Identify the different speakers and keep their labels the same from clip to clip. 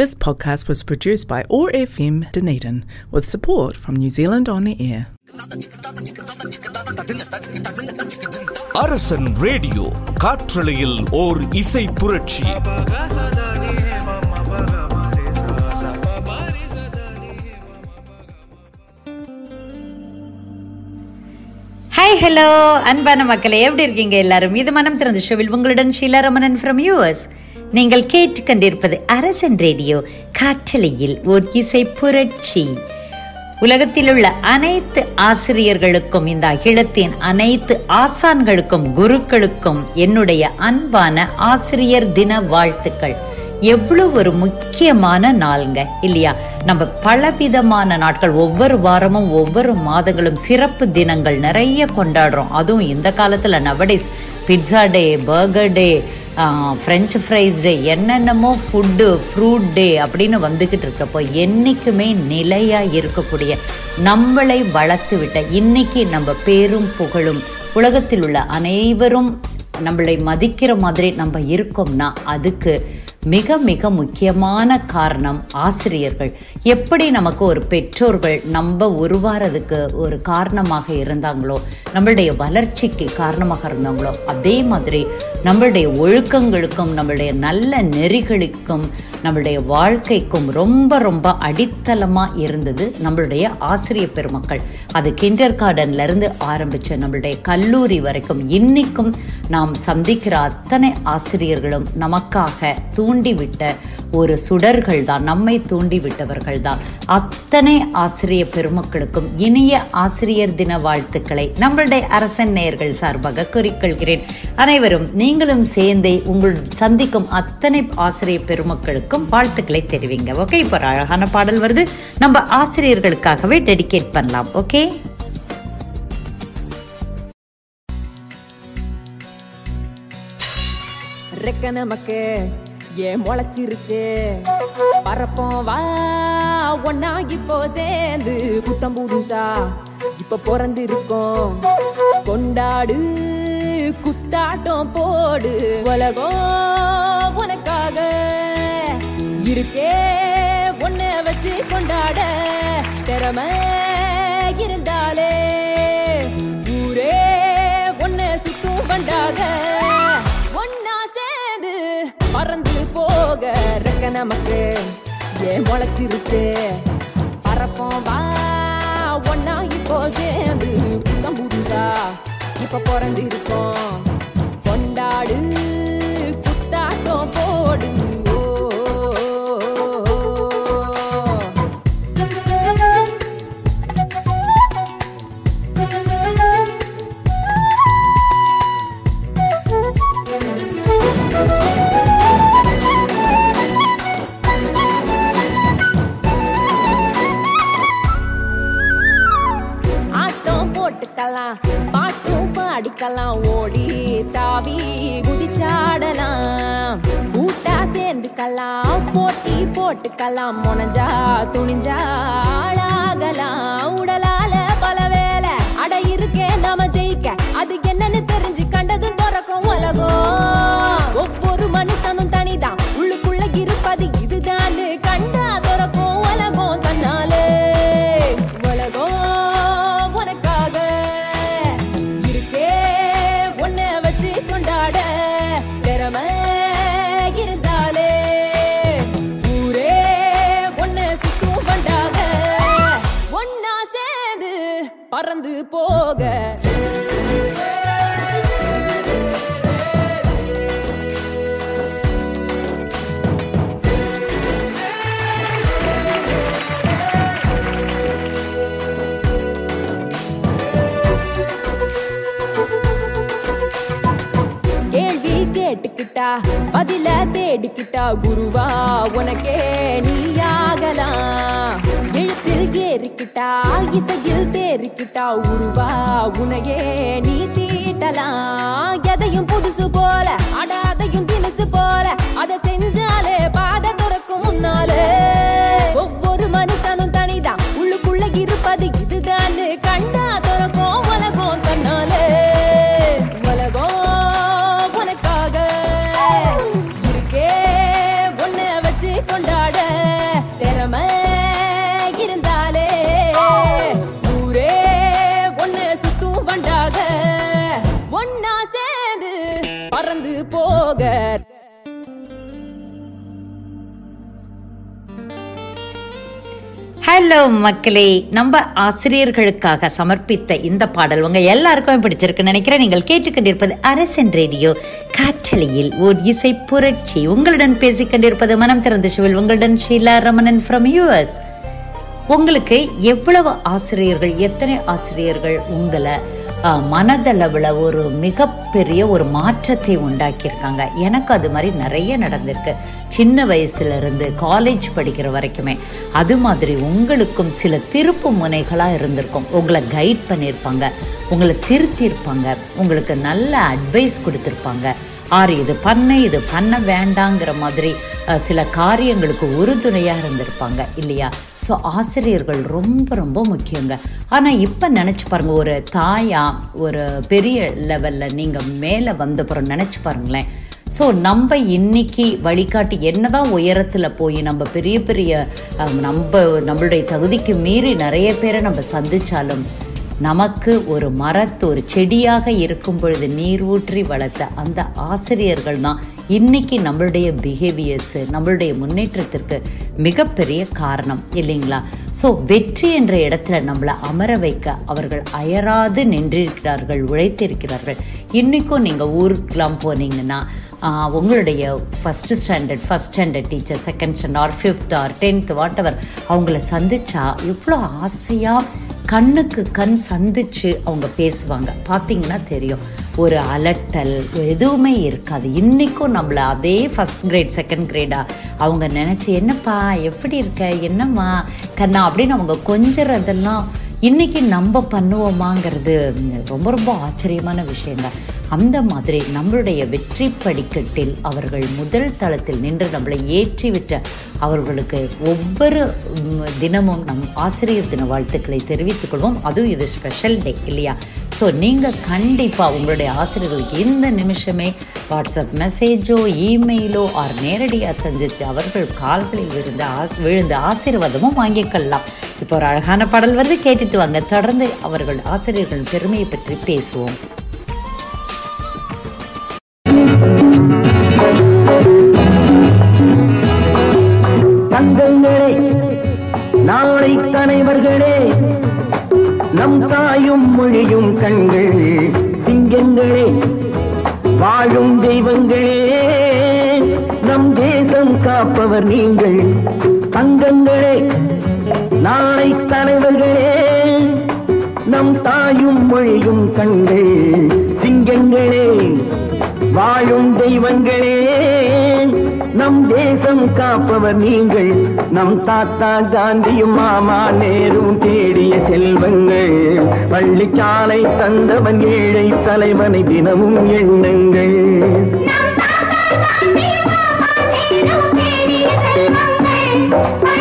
Speaker 1: This podcast was produced by OAR FM Dunedin with support from New Zealand On Air.
Speaker 2: அரசன் radio காற்றலையில் ஓர் இசை புரட்சி
Speaker 3: hi hello அன்பான மக்களே எப்படி இருக்கீங்க எல்லாரும் இது மனம் திறந்த ஷோவில் உங்களுடன் ஷீலா ரமணன் ஃப்ரம் யூஎஸ் நீங்கள் கேட்டுக்கொண்டிருப்பது அரசன் ரேடியோ காற்றலையில் ஓர் இசை புரட்சி. உலகத்தில் உள்ள அனைத்து ஆசிரியர்களுக்கும் இந்த அகிலத்தின் அனைத்து ஆசான்களுக்கும் குருக்களுக்கும் என்னுடைய அன்பான ஆசிரியர் தின வாழ்த்துக்கள். எவ்வளவு ஒரு முக்கியமான நாளுங்க இல்லையா? நம்ம பலவிதமான நாட்கள் ஒவ்வொரு வாரமும் ஒவ்வொரு மாதங்களும் சிறப்பு தினங்கள் நிறைய கொண்டாடுறோம். அதுவும் இந்த காலத்தில் nowadays pizza day burger day french fries day என்னென்னமோ ஃபுட்டு ஃப்ரூட் டே அப்படின்னு வந்துக்கிட்டு இருக்கிறப்போ என்றைக்குமே நிலையாக இருக்கக்கூடிய நம்மளை வளர்த்து விட்ட இன்னைக்கு நம்ம பேரும் புகழும் உலகத்தில் உள்ள அனைவரும் நம்மளை மதிக்கிற மாதிரி நம்ம இருக்கோம்னா அதுக்கு மிக மிக முக்கியமான காரணம் ஆசிரியர்கள். எப்படி நமக்கு ஒரு பெற்றோர்கள் நம்ம உருவாறதுக்கு ஒரு காரணமாக இருந்தாங்களோ நம்மளுடைய வளர்ச்சிக்கு காரணமாக இருந்தாங்களோ அதே மாதிரி நம்மளுடைய ஒழுக்கங்களுக்கும் நம்மளுடைய நல்ல நெறிகளுக்கும் நம்மளுடைய வாழ்க்கைக்கும் ரொம்ப ரொம்ப அடித்தளமாக இருந்தது நம்மளுடைய ஆசிரியர் பெருமக்கள். அது கிண்டர் கார்டன்லேருந்து ஆரம்பித்த நம்மளுடைய கல்லூரி வரைக்கும். இன்னைக்கும் நாம் சந்திக்கிற அத்தனை ஆசிரியர்களும் நமக்காக தூண்டிவிட்ட ஒரு சுடர்கள் தான். நம்மை தூண்டிவிட்டவர்கள் தான் அத்தனை ஆசிரியர் பெருமக்களுக்கும் இனிய ஆசிரியர் தின வாழ்த்துக்களை நம்மளுடைய அரசன் நேயர்கள் சார்பாக குறிக்கொள்கிறேன். அனைவரும் நீங்களும் சேர்ந்தே உங்கள் சந்திக்கும் அத்தனை ஆசிரியர் பெருமக்களுக்கும் வாழ்த்துக்களை தெரிவிங்க. ஓகே இப்போ அழகான பாடல் வருது. நம்ம ஆசிரியர்களுக்காகவே டெடிகேட் பண்ணலாம். ஓகே?
Speaker 4: ரெக்க நமக்கு ஏன் முளைச்சிருச்சு. பறப்போம் வா ஒன்னா இப்போ சேர்ந்து புத்தம் புதுசா இப்ப பிறந்திருக்கோம். கொண்டாடு குத்தாட்டம் போடு உலகம் உனக்காக இருக்கே. ஒன்ன வச்சு கொண்டாட திறமை இருந்தாலே ஊரே ஒன்ன சுத்தும் பண்டாக போக ரெக்க நமக்கு ஏன் முளைச்சிருச்சு? பறப்போம் வா ஒன்னா இப்போ சேர்ந்து புத்தம் புதுசா. இப்ப பிறந்திருக்கோம். கொண்டாடு. பார்க்கலாம் ஓடி தாவி குதிச்சாடலாம். கூட்டா சேர்ந்துக்கலாம் போட்டி போட்டுக்கலாம் முனைஞ்சா துணிஞ்சா ஆளாகலாம். உடலால பல வேலை அட இருக்கே நாம ஜெயிக்க. அது என்னன்னு தெரிஞ்சு கண்டதும் பிறக்கும் உலகம். ஒவ்வொரு மனுஷனும் தனிதான். உள்ளுக்குள்ள இருப்பது இதுதான் கண்டா தேடிக்கிட்டா குருவா உனக்கே நீயாகலாம் எழுத்தில் ஏறிக்கிட்டா இசையில் தேறிக்கிட்டா உருவா உனையே நீ தீட்டலாம் எதையும் புதுசு போல அடாதையும் தினசு போல அதை செஞ்சாலே
Speaker 3: ஹலோ மக்களே. நம்ம ஆசிரியர்களுக்காக சமர்ப்பித்த இந்த பாடல் உங்க எல்லாருக்கும் பிடிச்சிருக்குன்னு நினைக்கிறேன். நீங்கள் கேட்டுக்கொண்டிருப்பது அரசன் ரேடியோ. காற்றலையில் ஓர் இசை புரட்சி. உங்களுடன் பேசிக்கொண்டிருப்பது மனம் திறந்த சிவில். உங்களுடன் ஷீலா ரமணன் ஃப்ரம் யூஎஸ் உங்களுக்கு எவ்வளவு ஆசிரியர்கள் எத்தனை ஆசிரியர்கள் உங்களை மனதளவில் ஒரு மிகப்பெரிய ஒரு மாற்றத்தை உண்டாக்கியிருக்காங்க. எனக்கு அது மாதிரி நிறைய நடந்திருக்கு. சின்ன வயசுலேருந்து காலேஜ் படிக்கிற வரைக்குமே. அது மாதிரி உங்களுக்கும் சில திருப்பு முனைகளாக இருந்திருக்கும். உங்களை கைட் பண்ணியிருப்பாங்க. உங்களை திருத்தியிருப்பாங்க. உங்களுக்கு நல்ல அட்வைஸ் கொடுத்துருப்பாங்க. ஆறு இது பண்ண இது பண்ண வேண்டாங்கிற மாதிரி சில காரியங்களுக்கு உறுதுணையாக இருந்திருப்பாங்க இல்லையா? ஸோ ஆசிரியர்கள் ரொம்ப ரொம்ப முக்கியங்க. ஆனால் இப்போ நினச்சி பாருங்கள் ஒரு தாயா ஒரு பெரிய லெவலில் நீங்கள் மேலே வந்தப்புறம் நினச்சி பாருங்களேன். ஸோ நம்ம இன்னைக்கு வழிகாட்டி என்னதான் உயரத்தில் போய் நம்ம பெரிய பெரிய நம்ம நம்மளுடைய தகுதிக்கு மீறி நிறைய பேரை நம்ம சந்திச்சாலும் நமக்கு ஒரு மரத்து ஒரு செடியாக இருக்கும் பொழுது நீர் ஊற்றி வளர்த்த அந்த ஆசிரியர்கள் தான் இன்னைக்கு நம்மளுடைய பிஹேவியர்ஸு நம்மளுடைய முன்னேற்றத்திற்கு மிகப்பெரிய காரணம் இல்லைங்களா? ஸோ வெற்றி என்ற இடத்துல நம்மளை அமர வைக்க அவர்கள் அயராது நின்றிருக்கிறார்கள் உழைத்திருக்கிறார்கள். இன்றைக்கும் நீங்கள் ஊருக்கெலாம் போனீங்கன்னா உங்களுடைய first standard first standard teacher second standard or fifth or tenth whatever அவங்கள சந்திச்சா எவ்வளோ ஆசையாக கண்ணுக்கு கண் சந்தித்து அவங்க பேசுவாங்க. பார்த்தீங்கன்னா தெரியும். ஒரு அலட்டல் எதுவுமே இருக்காது. இன்றைக்கும் நம்மளை அதே ஃபஸ்ட் கிரேட் செகண்ட் கிரேடா அவங்க நினச்சி என்னப்பா எப்படி இருக்க? என்னம்மா? கண்ணா அப்படின்னு அவங்க கொஞ்சறதெல்லாம் இன்னைக்கு நம்ம பண்ணுவோமாங்கிறது ரொம்ப ரொம்ப ஆச்சரியமான விஷயந்தான் அந்த மாதிரி நம்மளுடைய வெற்றி படிக்கட்டில் அவர்கள் முதல் தளத்தில் நின்று நம்மளை ஏற்றிவிட்ட அவர்களுக்கு ஒவ்வொரு தினமும் நம் ஆசிரியர் தின வாழ்த்துக்களை தெரிவித்துக் கொள்வோம். அதுவும் இது ஸ்பெஷல் டே இல்லையா? ஸோ நீங்கள் கண்டிப்பாக உங்களுடைய ஆசிரியர்களுக்கு இந்த நிமிஷமே வாட்ஸ்அப் மெசேஜோ இமெயிலோ ஆர் நேரடியாக சந்தித்து அவர்கள் கால்களில் விழுந்த ஆஸ் விழுந்த ஆசீர்வாதமும் வாங்கிக்கொள்ளலாம் இப்போ ஒரு அழகான பாடல் வருது கேட்டுட்டு வாங்க. தொடர்ந்து அவர்கள் ஆசிரியர்கள் பெருமையை பற்றி பேசுவோம்.
Speaker 5: நம் தாயும் மொழியும் கண்கள் சிங்கங்களே வாழும் தெய்வங்களே. நம் தேசம் காப்பவர் நீங்கள் தங்கங்களே நாளை தலைவர்களே. நம் தாயும் மொழியும் கண்கள் சிங்கங்களே வாழும் தெய்வங்களே. நம் தேசம் காப்பவர் நீங்கள். நம் தாத்தா காந்தியும் மாமா நேரும் தேடிய செல்வங்கள். பள்ளிச்சாலை தந்தவன் ஏழை தலைவனை தினமும் எண்ணுங்கள். அரசே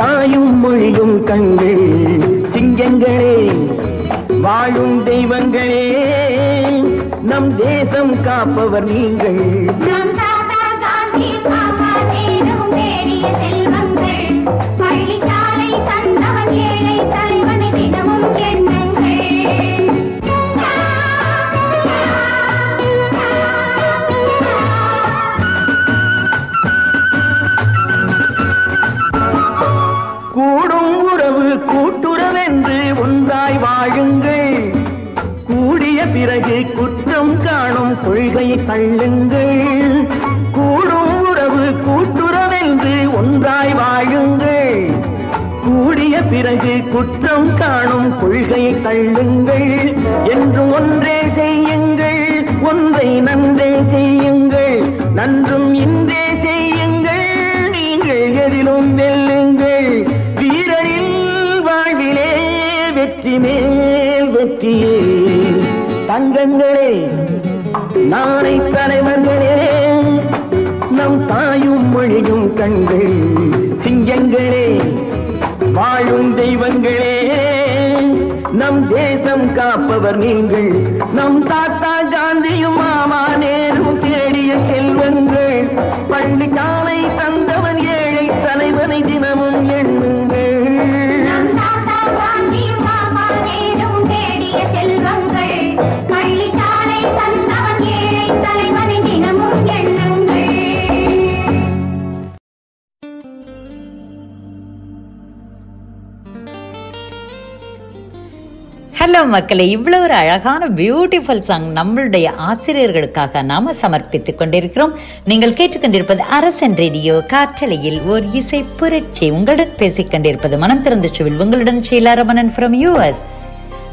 Speaker 5: தாயும் மொழியும் கண்கள் சிங்கங்களே வாழும் தெய்வங்களே நம் தேசம் காப்பவர் நீங்கள்.
Speaker 6: தள்ளுங்கள். கூடும் உறவு கூட்டுறவென்று ஒன்றாய் வாழுங்கள். கூடிய பிறகு குற்றம் காணும் கொள்கையை தள்ளுங்கள். என்று ஒன்றே செய்யுங்கள் ஒன்றை நன்றே செய்யுங்கள். நன்றும் இன்றே செய்யுங்கள் நீங்கள் எதிலும் வெல்லுங்கள். வீரரின் வாழ்விலே வெற்றி மேல் வெற்றியே. தங்கங்களே நாளை தலைவர்களே நம் தாயும் மொழியும் கண்கள் சிங்கங்களே வாழும் தெய்வங்களே நம் தேசம் காப்பவர் நீங்கள் நம் தாத்தா காந்தியும் மாமா நேரும் தேடிய செல்வங்கள்
Speaker 7: பள்ளிக்கா
Speaker 3: வணக்கம் மக்களை இவ்வளோ ஒரு அழகான பியூட்டிஃபுல் சாங் நம்மளுடைய ஆசிரியர்களுக்காக நாம சமர்ப்பித்துக் கொண்டிருக்கிறோம். நீங்கள் கேட்டுக்கொண்டிருப்பது அரசன் ரேடியோ காற்றலையில் ஒரு இசை புரட்சி. உங்களுடன் பேசிக் கொண்டிருப்பது மனம் திறந்த சுவில் உங்களுடன் ஷீலாரமணன் ஃப்ரம் யூஎஸ்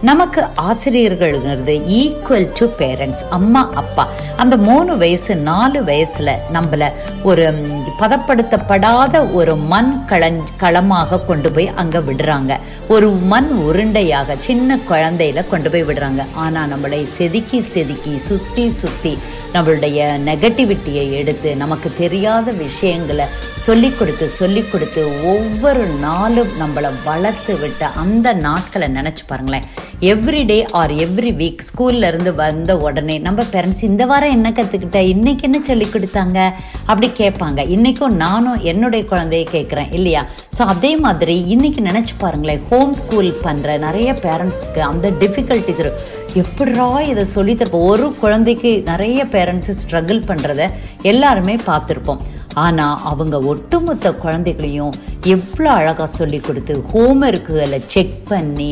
Speaker 3: நமக்கு ஆசிரியர்கள்ங்கிறது ஈக்குவல் டு பேரண்ட்ஸ் அம்மா அப்பா. அந்த மூணு வயசு நாலு வயசுல நம்மள ஒரு பதப்படுத்தப்படாத ஒரு மண் களஞ் களமாக கொண்டு போய் அங்க விடுறாங்க. ஒரு மண் உருண்டையாக சின்ன குழந்தையில கொண்டு போய் விடுறாங்க. ஆனா நம்மளை செதுக்கி செதுக்கி சுத்தி சுத்தி நம்மளுடைய நெகட்டிவிட்டியை எடுத்து நமக்கு தெரியாத விஷயங்களை சொல்லி கொடுத்து சொல்லி கொடுத்து ஒவ்வொரு நாளும் நம்மளை வளர்த்து விட்ட அந்த நாட்களை நினைச்சு பாருங்களேன். எவ்ரிடே ஆர் எவ்ரி வீக் ஸ்கூல்ல இருந்து வந்த உடனே நம்ம பேரண்ட்ஸ் இந்த வாரம் என்ன கற்றுக்கிட்ட இன்னைக்கு என்ன சொல்லி கொடுத்தாங்க? அப்படி கேட்பாங்க. இன்றைக்கும் நானும் என்னுடைய குழந்தைய கேட்குறேன் இல்லையா? ஸோ அதே மாதிரி இன்னைக்கு நினச்சி பாருங்களேன் ஹோம் ஸ்கூல் பண்ணுற நிறைய பேரண்ட்ஸ்க்கு அந்த டிஃபிகல்ட்டிஸ் எப்படா இதை சொல்லித்தரப்போ ஒரு குழந்தைக்கு நிறைய பேரண்ட்ஸு ஸ்ட்ரகிள் பண்ணுறத எல்லாருமே பார்த்துருப்போம். ஆனால் அவங்க ஒட்டுமொத்த குழந்தைகளையும் எவ்வளோ அழகாக சொல்லி கொடுத்து ஹோம்ஒர்க்குகளை செக் பண்ணி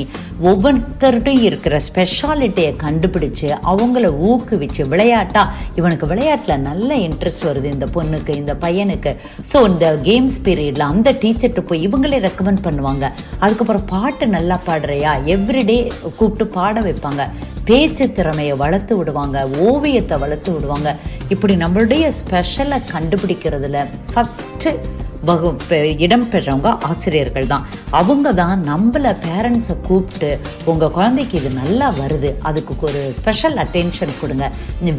Speaker 3: ஒவ்வொருத்தருடையும் இருக்கிற ஸ்பெஷாலிட்டியை கண்டுபிடிச்சு அவங்கள ஊக்குவிச்சு விளையாட்டா இவனுக்கு விளையாட்டில் நல்ல இன்ட்ரெஸ்ட் வருது இந்த பொண்ணுக்கு இந்த பையனுக்கு. ஸோ இந்த கேம்ஸ் பீரியடில் அந்த டீச்சர்கிட்ட போய் இவங்களே ரெக்கமெண்ட் பண்ணுவாங்க. அதுக்கப்புறம் பாட்டு நல்லா பாடுறியா? எவ்ரிடே கூப்பிட்டு பாட வைப்பாங்க. பேச்சு திறமையை வளர்த்து விடுவாங்க ஓவியத்தை வளர்த்து விடுவாங்க. இப்படி நம்மளுடைய ஸ்பெஷலை கண்டுபிடிக்கிறதுல ஃபஸ்ட்டு வகுப்பு இடம்பெறவங்க இடம் பெறவங்க ஆசிரியர்கள் தான் அவங்க தான் நம்மள பேரண்ட்ஸை கூப்பிட்டு உங்கள் குழந்தைக்கு இது நல்லா வருது அதுக்கு ஒரு ஸ்பெஷல் அட்டென்ஷன் கொடுங்க.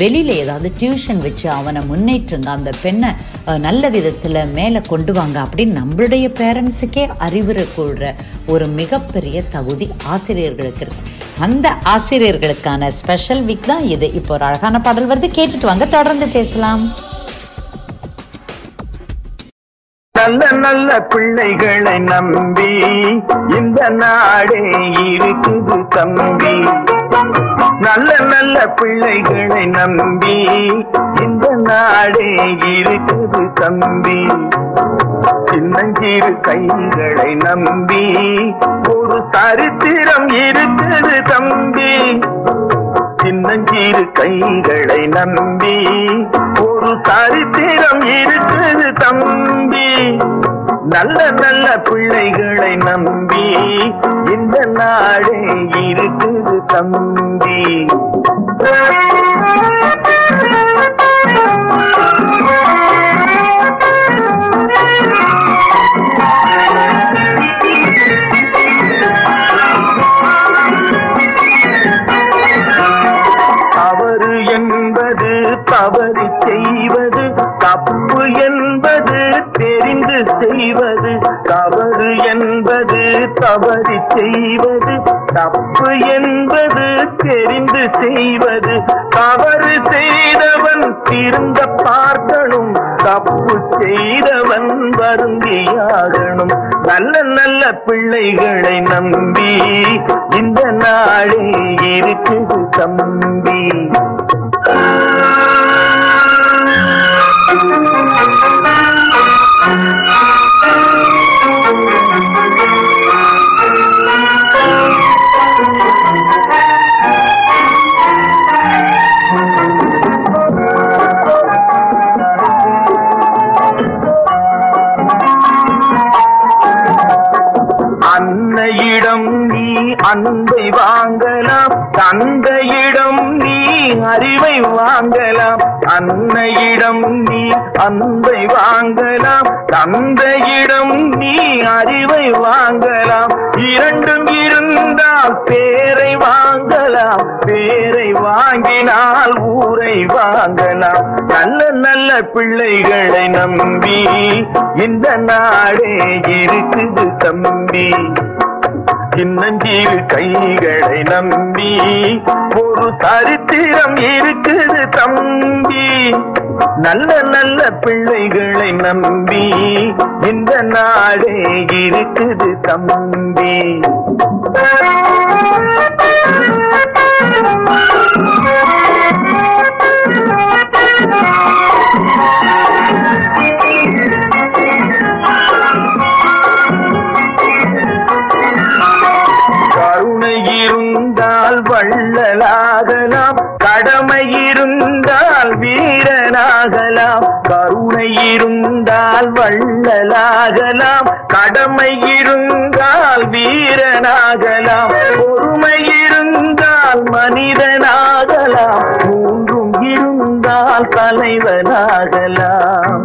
Speaker 3: வெளியில் ஏதாவது டியூஷன் வச்சு அவனை முன்னேற்றுங்க. அந்த பெண்ணை நல்ல விதத்தில் மேலே கொண்டு வாங்க. அப்படின்னு நம்மளுடைய பேரண்ட்ஸுக்கே அறிவுரை கூடுற ஒரு மிகப்பெரிய தகுதி ஆசிரியர்களுக்கு இருக்கு. அந்த ஆசிரியர்களுக்கான ஸ்பெஷல் வீக் தான் இது. இப்போ ஒரு அழகான பாடல் வருது. கேட்டுட்டு வாங்க. தொடர்ந்து பேசலாம்.
Speaker 6: நல்ல நல்ல பிள்ளைகளை நம்பி இந்த நாடே இருக்குது தம்பி. நல்ல நல்ல பிள்ளைகளை நம்பி இந்த நாடே இருக்குது தம்பி. சின்னஞ்சிறு கைகளை நம்பி ஒரு சரித்திரம் இருக்குது தம்பி. சின்னஞ்சிறு கைகளை நம்பி ஒரு சரித்திரம் இருக்குது தம்பி. நல்ல நல்ல பிள்ளைகளை நம்பி இந்த நாடே இருக்குது தம்பி. தவறி செய்வது தப்பு என்பது தெரிந்து செய்வது. தவறு செய்தவன் திருந்த பார்க்கணும் தப்பு செய்தவன் வருந்தியாகணும். நல்ல நல்ல பிள்ளைகளை நம்பி இந்த நாளே இருக்குது தம்பி. அறிவை வாங்கலாம். அன்னையிடம் நீ அன்பை வாங்கலாம். தந்தையிடம் நீ அறிவை வாங்கலாம். இரண்டும் இருந்தால் பேரை வாங்கலாம். பேரை வாங்கினால் ஊரை வாங்கலாம். நல்ல நல்ல பிள்ளைகளை நம்பி இந்த நாடே இருக்குது தம்பி. சின்னஞ்சிறு கைகளை நம்பி ஒரு சரித்திரம் இருக்குது தம்பி நல்ல நல்ல பிள்ளைகளை நம்பி இந்த நாடே இருக்குது தம்பி Thank you. வள்ளலாகலாம். கடமை இருந்தால் வீரனாகலாம். கருணை இருந்தால் வள்ளலாகலாம். கடமை இருந்தால் வீரனாகலாம். பொறுமை இருந்தால் மனிதனாகலாம். மூன்றும் இருந்தால் தலைவனாகலாம்.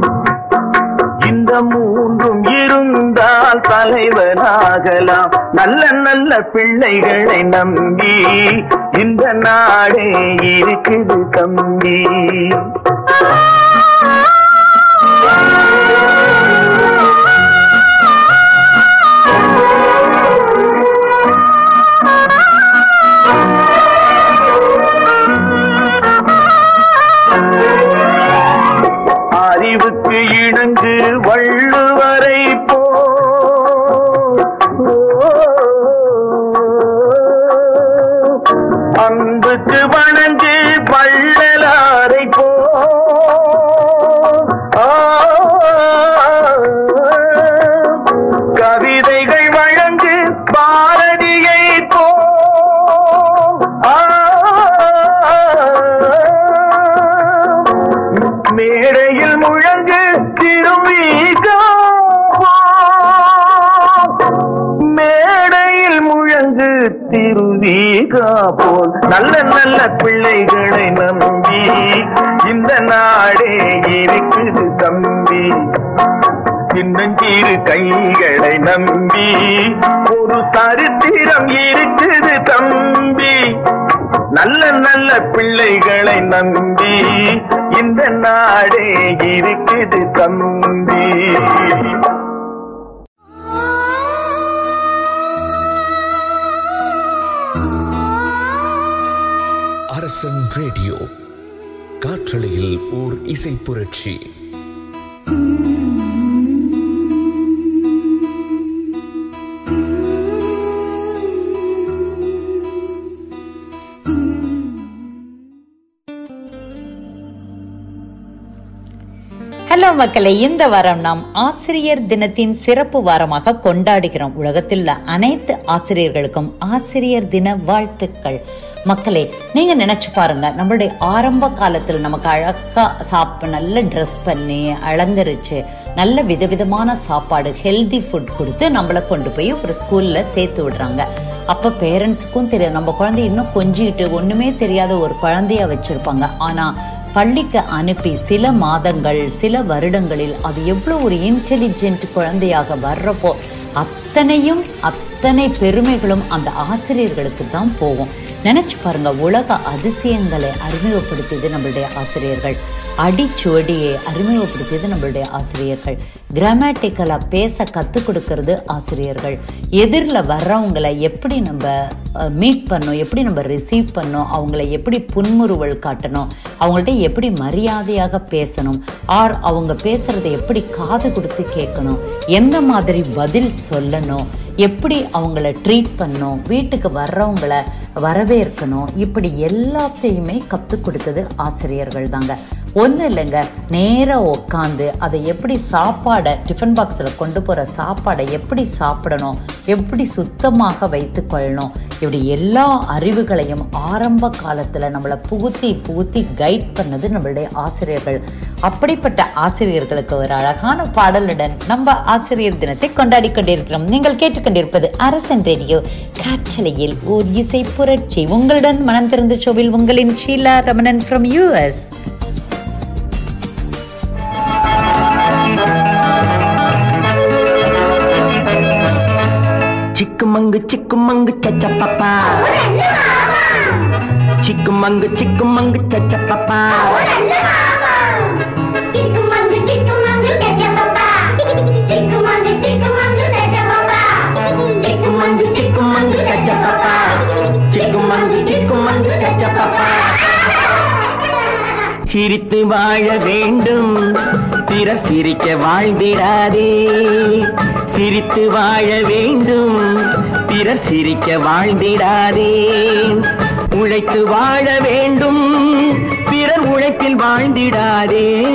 Speaker 6: இந்த மூன்றும் இருந்தால் தலைவனாகலாம். நல்ல நல்ல பிள்ளைகளை நம்பி இந்த நாடே இருக்குது தம்பி. இணங்கு வள்ளுவரை போ. அன்புக்கு வணங்கு நல்ல நல்ல பிள்ளைகளை நம்பி இந்த நாடே இருக்குது தம்பி. சின்னஞ்சிறு கைகளை நம்பி ஒரு சரித்திரம் இருக்குது தம்பி. நல்ல நல்ல பிள்ளைகளை நம்பி இந்த நாடே இருக்குது தம்பி.
Speaker 2: ஓர் இசை புரட்சி.
Speaker 3: ஹலோ மக்களை இந்த வாரம் நாம் ஆசிரியர் தினத்தின் சிறப்பு வாரமாக கொண்டாடுகிறோம். உலகத்தில் உள்ள அனைத்து ஆசிரியர்களுக்கும் ஆசிரியர் தின வாழ்த்துக்கள். மக்களே நீங்க நினைச்சு பாருங்க நம்மளுடைய ஆரம்ப காலத்தில் நமக்கு அழகா சாப்பிட்டு நல்ல ட்ரெஸ் பண்ணி அலங்கரிச்சு நல்ல விதவிதமான சாப்பாடு ஹெல்தி ஃபுட் கொடுத்து நம்மளை கொண்டு போய் ஒரு ஸ்கூல்ல சேர்த்து விடுறாங்க. அப்ப பேரண்ட்ஸுக்கும் தெரியாது நம்ம குழந்தை இன்னும் கொஞ்சிக்கிட்டு ஒண்ணுமே தெரியாத ஒரு குழந்தைய வச்சிருப்பாங்க. ஆனா பள்ளிக்கு அனுப்பி சில மாதங்கள் சில வருடங்களில் அது எவ்வளோ ஒரு இன்டெலிஜென்ட் குழந்தையாக வர்றப்போ அத்தனையும் அத்தனை பெருமைகளும் அந்த ஆசிரியர்களுக்கு தான் போகும். நினைச்சு பாருங்க உலக அதிசயங்களை அறிமுகப்படுத்தியது நம்மளுடைய ஆசிரியர்கள். அடிச்சுவடியை அறிமுகப்படுத்தியது நம்மளுடைய ஆசிரியர்கள். கிராமட்டிக்கலாக பேச கற்றுக் கொடுக்கறது ஆசிரியர்கள். எதிரில் வர்றவங்களை எப்படி நம்ம மீட் பண்ணோம் எப்படி நம்ம ரிசீவ் பண்ணோம் அவங்கள எப்படி புன்முறுவல் காட்டணும் அவங்கள்ட்ட எப்படி மரியாதையாக பேசணும் ஆர் அவங்க பேசுறதை எப்படி காது கொடுத்து கேட்கணும் எந்த மாதிரி பதில் சொல்லணும் எப்படி அவங்கள ட்ரீட் பண்ணணும் வீட்டுக்கு வர்றவங்கள வரவேற்கணும் இப்படி எல்லாத்தையுமே கற்றுக் கொடுத்தது ஆசிரியர்கள் தாங்க. ஒன்றும் இல்லைங்க. நேராக உட்காந்து அதை எப்படி சாப்பாடை டிஃபன் பாக்ஸில் கொண்டு போகிற சாப்பாடை எப்படி சாப்பிடணும் எப்படி சுத்தமாக வைத்து கொள்ளணும் இப்படி எல்லா அறிவுகளையும் ஆரம்ப காலத்தில் நம்மளை புகுத்தி புகுத்தி கைட் பண்ணது நம்மளுடைய ஆசிரியர்கள். அப்படிப்பட்ட ஆசிரியர்களுக்கு ஒரு அழகான பாடலுடன் நம்ம ஆசிரியர் தினத்தை கொண்டாடி கொண்டிருக்கிறோம். நீங்கள் கேட்டுக்கொண்டிருப்பது அரசன் ரேடியோ. காற்றலையில் ஓர் இசை புரட்சி உங்களுடன் மனம் திறந்த ஷோவில் உங்களின் ஷீலா ரமணன் ஃப்ரம் யூஎஸ்
Speaker 5: சிக்குமங்கு சிக்குமங்கு சச்ச பாப்பா. சிக்குமங்கு சிக்குமங்கு சச்ச பாப்பா.
Speaker 7: சிக்குமங்கு சிக்குமங்கு சச்ச பாப்பா. சிக்குமங்கு சிக்குமங்கு சச்ச பாப்பா.
Speaker 5: சிரித்து வாழ வேண்டும். பிற சிரிக்க வாழ்ந்திடாதே. சிரித்து வாழ வேண்டும். பிறர் சிரிக்க வாழ்ந்திடாதே. உழைத்து வாழ வேண்டும். பிறர் உழைப்பில் வாழ்ந்திடாதே.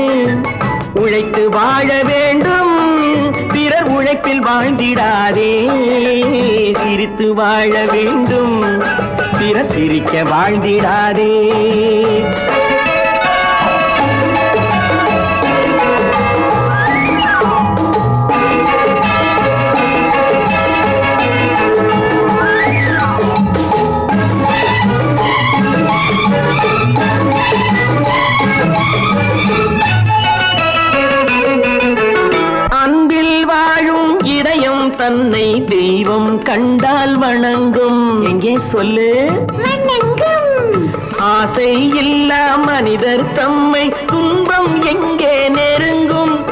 Speaker 5: உழைத்து வாழ வேண்டும். பிறர் உழைப்பில் வாழ்ந்திடாதே. சிரித்து வாழ வேண்டும். பிறர் சிரிக்க வாழ்ந்திடாதே. தன்னை தெய்வம் கண்டால் வணங்கும். எங்கே சொல்லு? ஆசை இல்லா மனிதர் தம்மை துன்பம் எங்கே நெருங்கும்?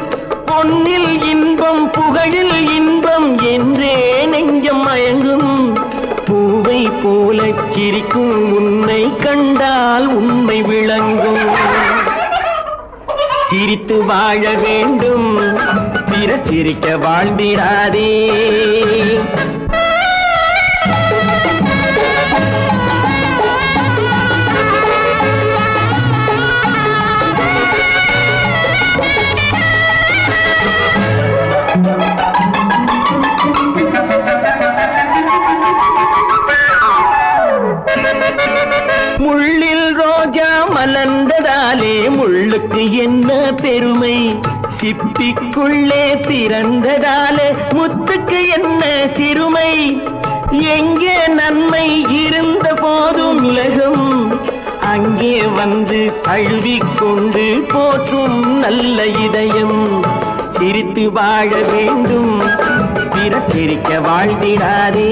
Speaker 5: பொன்னில் இன்பம் புகழில் இன்பம் என்றே நெஞ்சம் மயங்கும். பூவை போல சிரிக்கும் உன்னை கண்டால் உண்மை விளங்கும். சிரித்து வாழ வேண்டும். பிற சிரிக்க வாழ்ந்திடாதே. முள்ளில் ரோஜா மலர்ந்ததாலே முள்ளுக்கு என்ன பெருமை? சிப்பிக்குள்ளே திறந்ததாலே முத்துக்கு என்ன சிறுமை? எங்கே நன்மை இருந்த போதும் உலகம்? அங்கே வந்து அழுவிக்கொண்டு போற்றும் நல்ல இதயம். சிரித்து வாழ வேண்டும் பிறப்பிரிக்க வாழ்ந்திடாதே.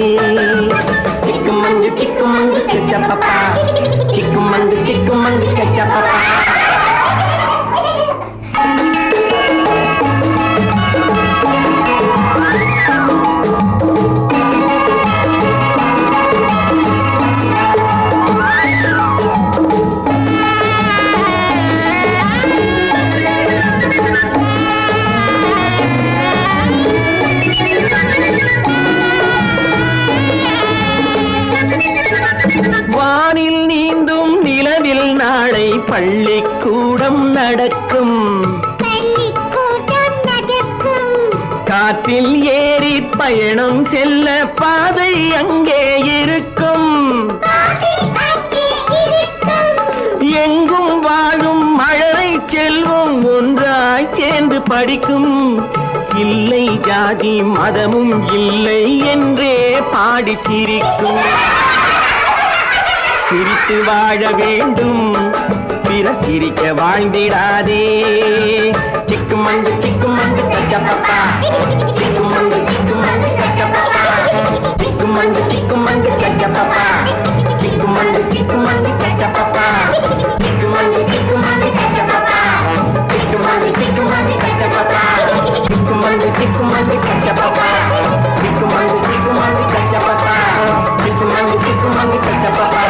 Speaker 5: சிக்குமங்கு சிக்குமங்கு சிக்கு சிக்குமங்கு சிக்குமங்கு சச்சப்பப்பா. வானில் பள்ளிக்கூடம் நடக்கும். காற்றில் ஏறி பயணம் செல்ல பாதை அங்கே இருக்கும்.
Speaker 7: அங்கே இருக்கும்.
Speaker 5: எங்கும் வாழும் மழலை செல்வம் ஒன்றாய் சேர்ந்து படிக்கும். இல்லை ஜாதி மதமும் இல்லை என்றே பாடி சிரிக்கும். சிரித்து வாழ வேண்டும். பிற சிரிக்க வாழ்ந்திடாதே சிக்கு மங்கு சிக்கு மங்கு சச்சப்பப்பா சிக்கு மங்கு சிக்கு மங்கு சச்சப்பப்பா சிக்கு மங்கு சிக்கு மங்கு சச்சப்பப்பா சிக்கு மங்கு சிக்கு மங்கு சச்சப்பப்பா சிக்கு மங்கு சிக்கு மங்கு சச்சப்பப்பா சிக்கு மங்கு சிக்கு மங்கு சச்சப்பப்பா சிக்கு மங்கு சிக்கு மங்கு சச்சப்பப்பா சிக்கு மங்கு சிக்கு மங்கு சச்சப்பப்பா சிக்கு மங்கு சிக்கு மங்கு சச்சப்பப்பா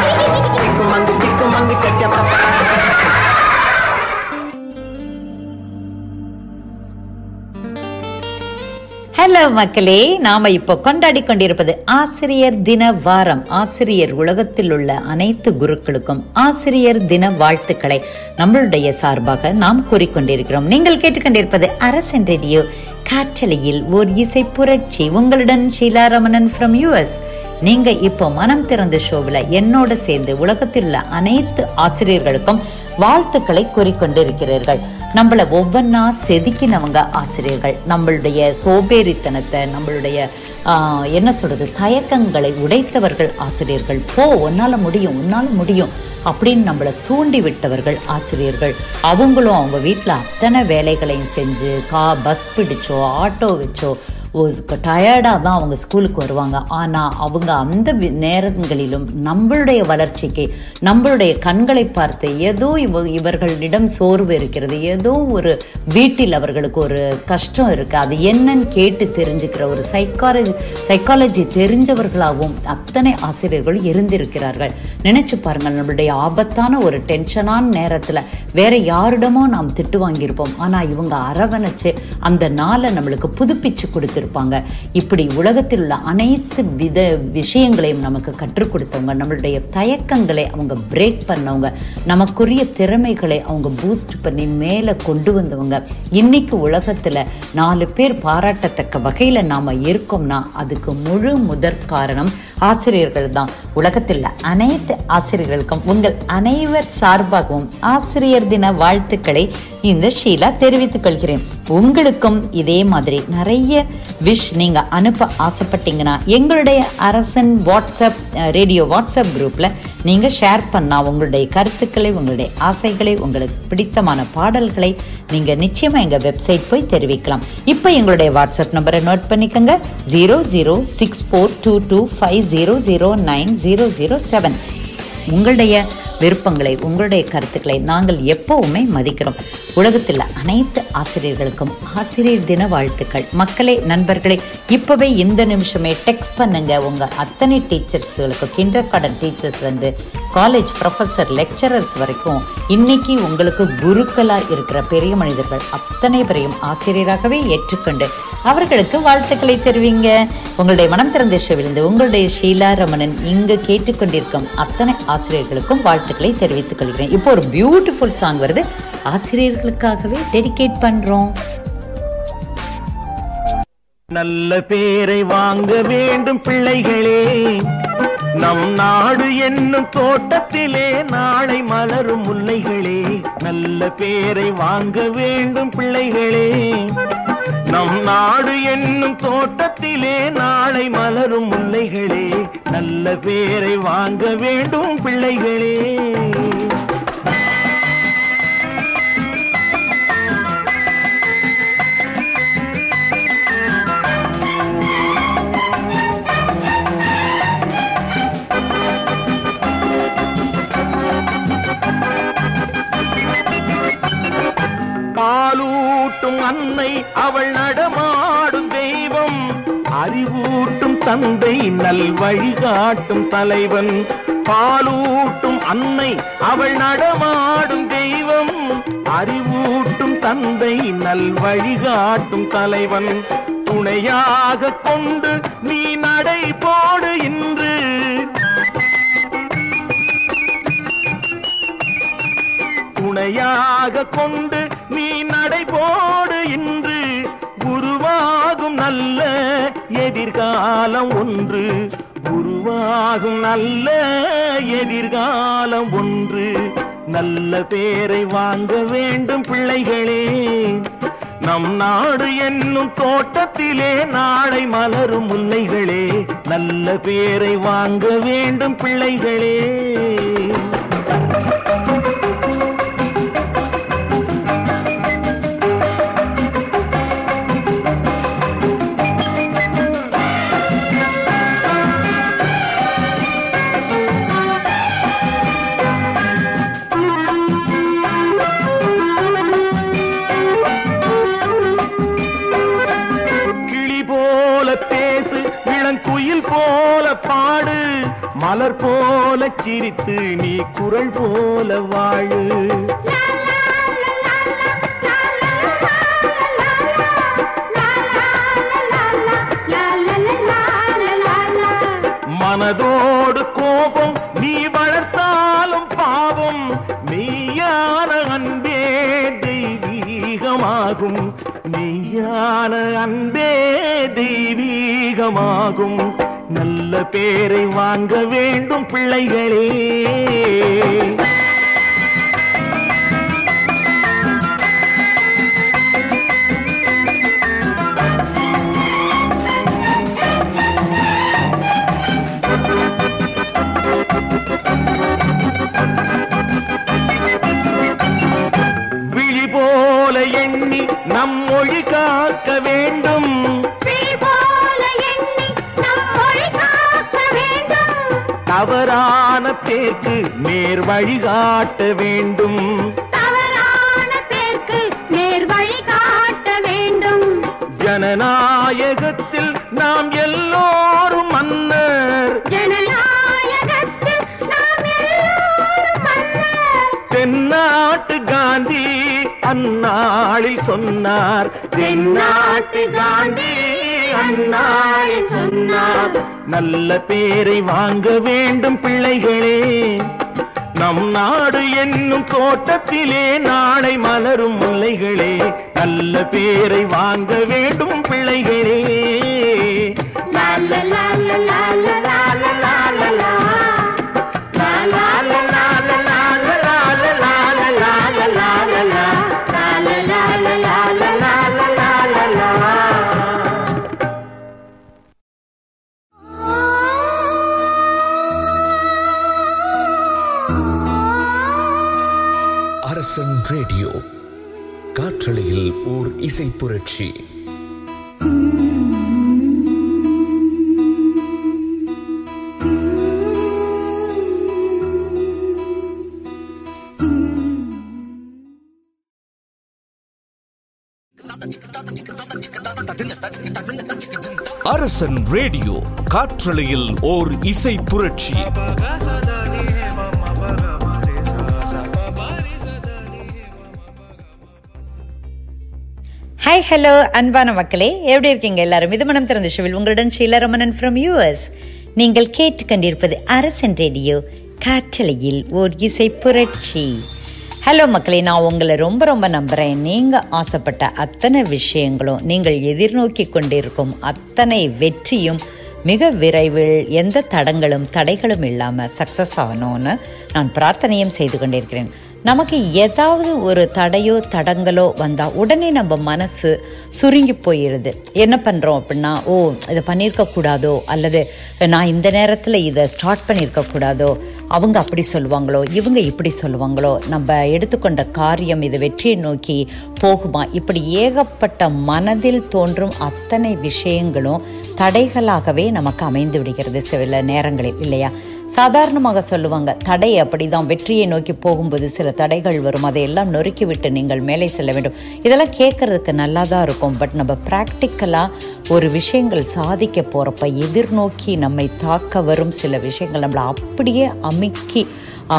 Speaker 5: சிக்கு மங்கு சிக்கு மங்கு சச்சப்பப்பா
Speaker 3: ஹலோ மக்களே. நாம இப்போ கொண்டாடி கொண்டிருப்பது ஆசிரியர் தின வாரம். ஆசிரியர் உலகத்தில் உள்ள அனைத்து குருக்களுக்கும் ஆசிரியர் தின வாழ்த்துக்களை நம்மளுடைய சார்பாக நாம் கூறிக்கொண்டிருக்கிறோம் நீங்கள் கேட்டுக்கொண்டிருப்பது அரசன் ரேடியோ காற்றலையில் ஓர் இசை புரட்சி. உங்களுடன் ஷீலா ரமணன் ஃப்ரம் யூஎஸ் நீங்க இப்போ மனம் திறந்த ஷோவில் என்னோட சேர்ந்து உலகத்தில் உள்ள அனைத்து ஆசிரியர்களுக்கும் வாழ்த்துக்களை கூறிக்கொண்டிருக்கிறீர்கள் நம்மளை ஒவ்வொன்றா செதுக்கினவங்க ஆசிரியர்கள். நம்மளுடைய சோபேறித்தனத்தை நம்மளுடைய என்ன சொல்கிறது தயக்கங்களை உடைத்தவர்கள் ஆசிரியர்கள். போ உன்னால் முடியும் உன்னால் முடியும் அப்படின்னு நம்மளை தூண்டி விட்டவர்கள் ஆசிரியர்கள். அவங்களும் அவங்க வீட்டில் அத்தனை வேலைகளையும் செஞ்சு கா பஸ் பிடிச்சோ ஆட்டோ வச்சோ டயர்டாக தான் அவங்க ஸ்கூலுக்கு வருவாங்க. ஆனால் அவங்க அந்த நேரங்களிலும் நம்மளுடைய வளர்ச்சிக்கு நம்மளுடைய கண்களை பார்த்து ஏதோ இவ இவர்களிடம் சோர்வு இருக்கிறது ஏதோ ஒரு வீட்டில் அவர்களுக்கு ஒரு கஷ்டம் இருக்குது அது என்னன்னு கேட்டு தெரிஞ்சுக்கிற ஒரு சைக்காலஜி சைக்காலஜி தெரிஞ்சவர்களாகவும் அத்தனை ஆசிரியர்கள் இருந்திருக்கிறார்கள். நினைச்சு பாருங்கள் நம்மளுடைய ஆபத்தான ஒரு டென்ஷனான நேரத்தில் வேற யாரிடமோ நாம் திட்டு வாங்கியிருப்போம். ஆனால் இவங்க அரவணைச்சு அந்த நாளை நம்மளுக்கு புதுப்பிச்சு கொடுத்து கொடுத்துருப்பாங்க இப்படி உலகத்தில் உள்ள அனைத்து வித விஷயங்களையும் நமக்கு கற்றுக் கொடுத்தவங்க நம்மளுடைய தயக்கங்களை அவங்க பிரேக் பண்ணவங்க நமக்குரிய திறமைகளை அவங்க பூஸ்ட் பண்ணி மேலே கொண்டு வந்தவங்க. இன்னைக்கு உலகத்தில் நாலு பேர் பாராட்டத்தக்க வகையில் நாம் இருக்கோம்னா அதுக்கு முழு முதற் காரணம் ஆசிரியர்கள் தான். உலகத்தில் அனைத்து ஆசிரியர்களுக்கும் உங்கள் அனைவர் சார்பாகவும் ஆசிரியர் தின வாழ்த்துக்களை இந்த ஷீலா தெரிவித்துக் கொள்கிறேன். உங்களுக்கும் இதே மாதிரி நிறைய விஷ் நீங்கள் அனுப்ப ஆசைப்பட்டீங்கன்னா எங்களுடைய அரசன் வாட்ஸ்அப் ரேடியோ வாட்ஸ்அப் குரூப்பில் நீங்கள் ஷேர் பண்ணால் உங்களுடைய கருத்துக்களை உங்களுடைய ஆசைகளை உங்களுக்கு பிடித்தமான பாடல்களை நீங்கள் நிச்சயமாக எங்கள் வெப்சைட் போய் தெரிவிக்கலாம். இப்போ எங்களுடைய வாட்ஸ்அப் நம்பரை நோட் பண்ணிக்கோங்க. Zero zero six four two two five zero zero nine zero zero seven உங்களுடைய விருப்பங்களை உங்களுடைய கருத்துக்களை நாங்கள் எப்பவுமே மதிக்கிறோம். உலகத்தில் அனைத்து ஆசிரியர்களுக்கும் ஆசிரியர் தின வாழ்த்துக்கள். மக்களே நண்பர்களே இப்போவே இந்த நிமிஷமே டெக்ஸ்ட் பண்ணுங்க. உங்க அத்தனை டீச்சர்ஸ்களுக்கு கிண்டர் கார்டன் டீச்சர்ஸ் வந்து காலேஜ் ப்ரொஃபஸர் லெக்சரர்ஸ் வரைக்கும் இன்னைக்கு உங்களுக்கு குருக்களா இருக்கிற பெரிய மனிதர்கள் அத்தனை பேரையும் ஆசிரியராகவே ஏற்றுக்கொண்டு அவர்களுக்கு வாழ்த்துக்களை தெரிவிங்க. உங்களுடைய மனம் திறந்த ஷோவிலிருந்து உங்களுடைய ஷீலா ரமணன் இங்கு கேட்டுக்கொண்டிருக்கும் அத்தனை ஆசிரியர்களுக்கும் வாழ்த்துக்களை தெரிவித்துக் கொள்கிறேன். இப்போ ஒரு பியூட்டிஃபுல் சாங் வருது. ஆசிரியர்களுக்காகவே டெடிகேட் பண்றோம்.
Speaker 6: நல்ல பேரை வாங்க வேண்டும் பிள்ளைகளே. நம் நாடு என்னும் தோட்டத்திலே நாளை மலரும் முல்லைகளே நல்ல பேரை வாங்க வேண்டும் பிள்ளைகளே. நம் நாடு என்னும் தோட்டத்திலே நாளை மலரும் முல்லைகளே நல்ல பேரை வாங்க வேண்டும் பிள்ளைகளே. அவள் நடமாடும் தெய்வம். அறிவூட்டும் தந்தை நல் வழிகாட்டும் தலைவன். பாலூட்டும் அன்னை அவள் நடமாடும் தெய்வம். அறிவூட்டும் தந்தை நல் வழிகாட்டும் தலைவன். துணையாக கொண்டு நீ நடை போடு இன்று. துணையாக கொண்டு நீ நடை போடு இன்று. நல்ல எதிர்காலம் ஒன்று. உருவாகும் நல்ல எதிர்காலம் ஒன்று. நல்ல பேரை வாங்க வேண்டும் பிள்ளைகளே. நம் நாடு என்னும் தோட்டத்திலே நாளை மலரும் முல்லைகளே. நல்ல பேரை வாங்க வேண்டும் பிள்ளைகளே. மலர் போல சிரித்து நீ குரல் போல வாழு. மனதோடு கோபம் நீ வளர்த்தாலும் பாவம் நீயான அன்பே தெய்வீகமாகும். நீயான அன்பே தெய்வீகமாகும். நல்ல பேரை வாங்க வேண்டும் பிள்ளைகளே. விழி போல எண்ணி நம் மொழி காக்க வேண்டும். தவறான பேர்க்கு நேர் வழிகாட்ட வேண்டும். ஜனநாயகத்தில் நாம் எல்லோரும் மன்னர். தென்னாட்டு காந்தி அந்நாளில் சொன்னார். தென்னாட்டு காந்தி அந்நாளில் சொன்னார். நல்ல பேரை வாங்க வேண்டும் பிள்ளைகளே. நம் நாடு என்னும் தோட்டத்திலே நாளை மலரும் முல்லைகளே. நல்ல பேரை வாங்க வேண்டும் பிள்ளைகளே. லா லா லா
Speaker 2: அரசன் ரேடியோ காற்றலையில் ஓர் இசை புரட்சி. அரசன் ரேடியோ காற்றலையில் ஓர் இசை புரட்சி.
Speaker 3: ஹலோ அன்பான மக்களே எப்படி இருக்கீங்க எல்லாரும்? இது மனம் திறந்த ஷோவில் உங்களுடன் ஷீலரமணன் ஃப்ரம் யூஎஸ் நீங்கள் கேட்டு கண்டிருப்பது அரசன் ரேடியோ காற்றலையில் ஓர் இசை புரட்சி. ஹலோ மக்களே நான் உங்களை ரொம்ப ரொம்ப நம்புகிறேன் நீங்கள் ஆசைப்பட்ட அத்தனை விஷயங்களும் நீங்கள் எதிர்நோக்கி கொண்டிருக்கும் அத்தனை வெற்றியும் மிக விரைவில் எந்த தடங்களும் தடைகளும் இல்லாமல் சக்ஸஸ் ஆகணும்னு நான் பிரார்த்தனையும் செய்து கொண்டிருக்கிறேன். நமக்கு ஏதாவது ஒரு தடையோ தடங்களோ வந்தால் உடனே நம்ம மனசு சுருங்கி போயிடுது. என்ன பண்ணுறோம் அப்படின்னா ஓ இதை பண்ணியிருக்க கூடாதோ அல்லது நான் இந்த நேரத்தில் இதை ஸ்டார்ட் பண்ணியிருக்க கூடாதோ அவங்க அப்படி சொல்லுவாங்களோ இவங்க இப்படி சொல்லுவாங்களோ நம்ம எடுத்துக்கொண்ட காரியம் இது வெற்றியை நோக்கி போகுமா? இப்படி ஏகப்பட்ட மனதில் தோன்றும் அத்தனை விஷயங்களும் தடைகளாகவே நமக்கு அமைந்து விடுகிறது சில நேரங்களில் இல்லையா? சாதாரணமாக சொல்லுவாங்க தடை அப்படிதான் வெற்றியை நோக்கி போகும்போது சில தடைகள் வரும். அதையெல்லாம் நொறுக்கி விட்டு நீங்கள் மேலே செல்ல வேண்டும். இதெல்லாம் கேட்கறதுக்கு நல்லா தான் இருக்கும். பட் நம்ம ப்ராக்டிக்கலாக ஒரு விஷயங்கள் சாதிக்க போகிறப்ப எதிர்நோக்கி நம்மை தாக்க வரும் சில விஷயங்கள் நம்மளை அப்படியே அமுக்கி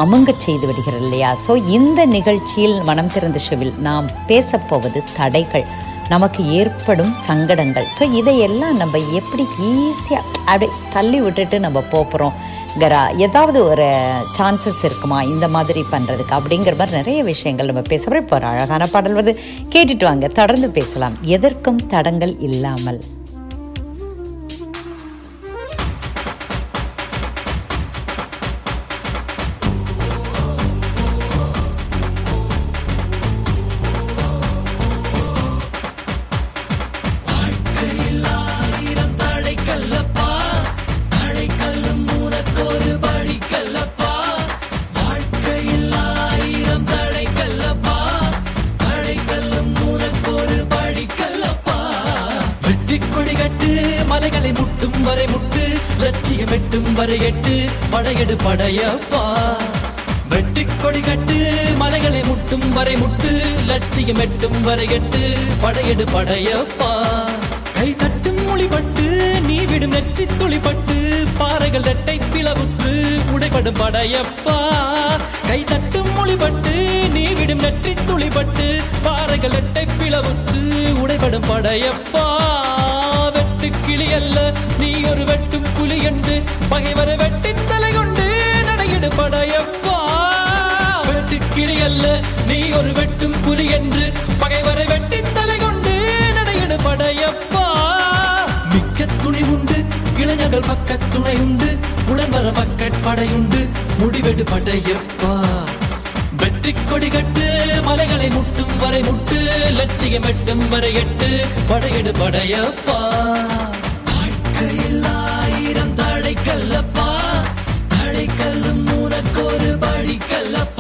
Speaker 3: அமுங்க செய்து விடுகிறது இல்லையா? ஸோ இந்த நிகழ்ச்சியில் மனம் திறந்த ஷெவில் நாம் பேசப்போவது தடைகள். நமக்கு ஏற்படும் சங்கடங்கள். ஸோ இதையெல்லாம் நம்ம எப்படி ஈஸியாக அப்படியே தள்ளி விட்டுட்டு நம்ம போகிறோம் கரா ஏதாவது ஒரு சான்சஸ் இருக்குமா இந்த மாதிரி பண்ணுறதுக்கு அப்படிங்கிற மாதிரி நிறைய விஷயங்கள் நம்ம பேசுகிறோம் இப்போ ஒரு அழகான பாடல் வந்து கேட்டுட்டு வாங்க தொடர்ந்து பேசலாம். எதற்கும் தடங்கள் இல்லாமல்.
Speaker 8: படையெடு படையப்பா கை தட்டும் மொழிபட்டு நீ விடும் நெற்றி துளிப்பட்டு பாறைகள் ரெட்டை பிளவுற்று உடைபடும் படையப்பா. கை தட்டும் மொழிபட்டு நீ விடும் நெற்றி துளிப்பட்டு பாறைகள் ரெட்டை பிளவுற்று உடைபடும் படையப்பா. வெட்டு கிளி அல்ல நீ ஒரு வெட்டும் புலி என்று பகைவரை வெட்டி தலை கொண்டு நடையிடு படையப்பா. வெட்டு கிளி அல்ல நீ ஒரு வெட்டும் புலி என்று இளைஞர்கள் பக்க துணை உண்டு உடன் வர பக்கட் படையுண்டு. முடிவெடு படையப்பா. வெற்றி கொடி கட்டு மலைகளை முட்டும் வரை முட்டு. லட்சியம் எட்டும் வரை எட்டு. படையெடு படையப்பா. வாழ்க்கையில் ஆயிரம் தடை கல்லப்பா தடை கல்லும் உனக்கொரு படி கல்லப்பா.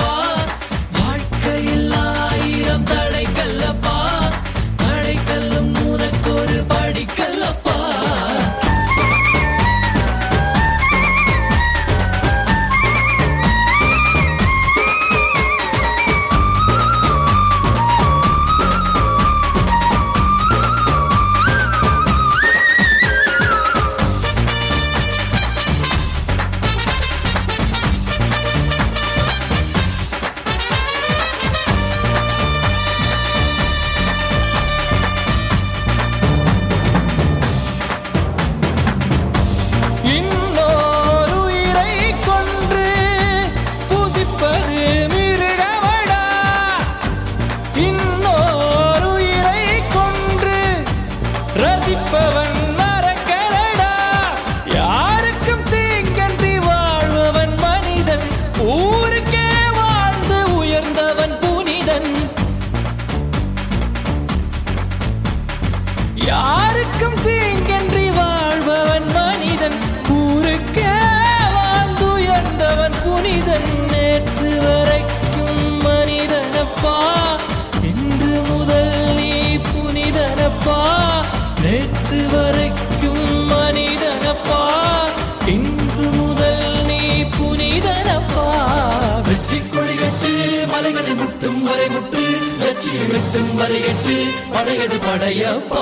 Speaker 8: வெட்டும் வரையட்டு படையடு படையப்பா.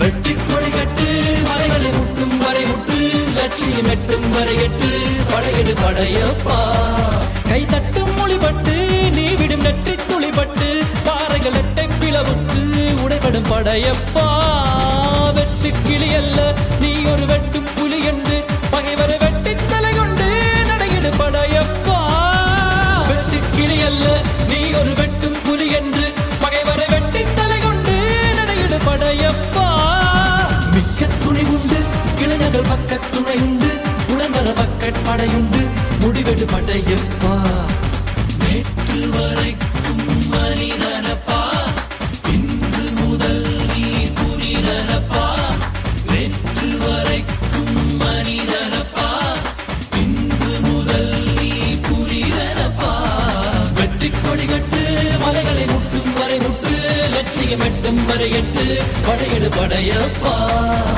Speaker 8: வெற்றி கொடிகட்டு மலைகளை முட்டும் வரை முட்டு லட்சியம் எட்டும் வரையட்டு படையடு படையப்பா. கை தட்டும் மொழிபட்டு நீ விடும் நெற்றி துளிபட்டு பாறைகள் எட்டை பிளவுக்கு உடைபடும் படையப்பா. வெட்டு கிளி அல்ல நீ ஒரு வெட்டும் இளைஞர்கள் துணையுண்டு உடம்பல உண்டு பக்கட் படையுண்டு. முடிவெடு படையப்பா நேற்று வரைக்கும் மனிதனப்பா. இன்று முதல் நீ புனிதனப்பா. நேற்று வரைக்கும் மனிதனப்பா. இன்று முதல் நீ புனிதனப்பா. வெற்றி கொடி கட்டு மலைகளை முட்டும் வரை முட்டு லட்சியம் எட்டும் வரை எட்டு. படையெடு படையப்பா.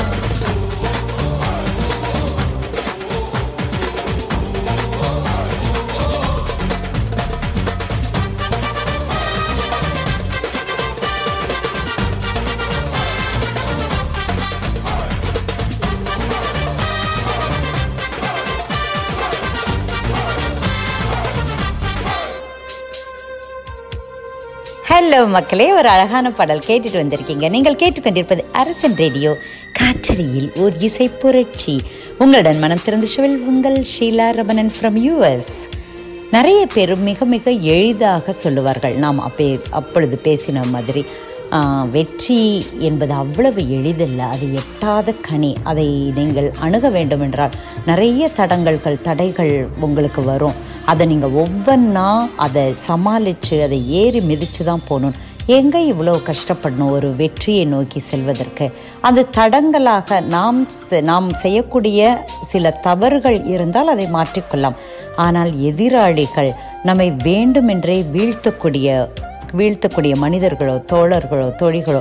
Speaker 3: மக்களே ஒரு அழகான பாடல் கேட்டுட்டு வந்திருக்கீங்க. நீங்கள் கேட்டுக்கொண்டிருப்பது அரசன் ரேடியோ. காற்றலையில் ஓர் இசை புரட்சி. உங்களுடன் மனம் திறந்து ஷுவல் உங்கள் ஷீலா ரமணன் ஃப்ரம் யூஎஸ் நிறைய பேர் மிக மிக எளிதாக சொல்லுவார்கள். நாம் அப்பே அப்பொழுது பேசின மாதிரி. வெற்றி என்பது அவ்வளவு எளிதல்ல. அது எட்டாத கனி. அதை நீங்கள் அணுக வேண்டுமென்றால் நிறைய தடங்கல்கள் தடைகள் உங்களுக்கு வரும். அதை நீங்கள் ஒவ்வொன்றா அதை சமாளித்து அதை ஏறி மிதித்து தான் போகணும். எங்கே இவ்வளோ கஷ்டப்படணும் ஒரு வெற்றியை நோக்கி செல்வதற்கு? அந்த தடங்கலாக நாம் செ- நாம் செய்யக்கூடிய சில தவறுகள் இருந்தால் அதை மாற்றிக்கொள்ளலாம். ஆனால் எதிராளிகள் நம்மை வேண்டுமென்றே வீழ்த்தக்கூடிய வீழ்த்தக்கூடிய மனிதர்களோ தோழர்களோ தோழிகளோ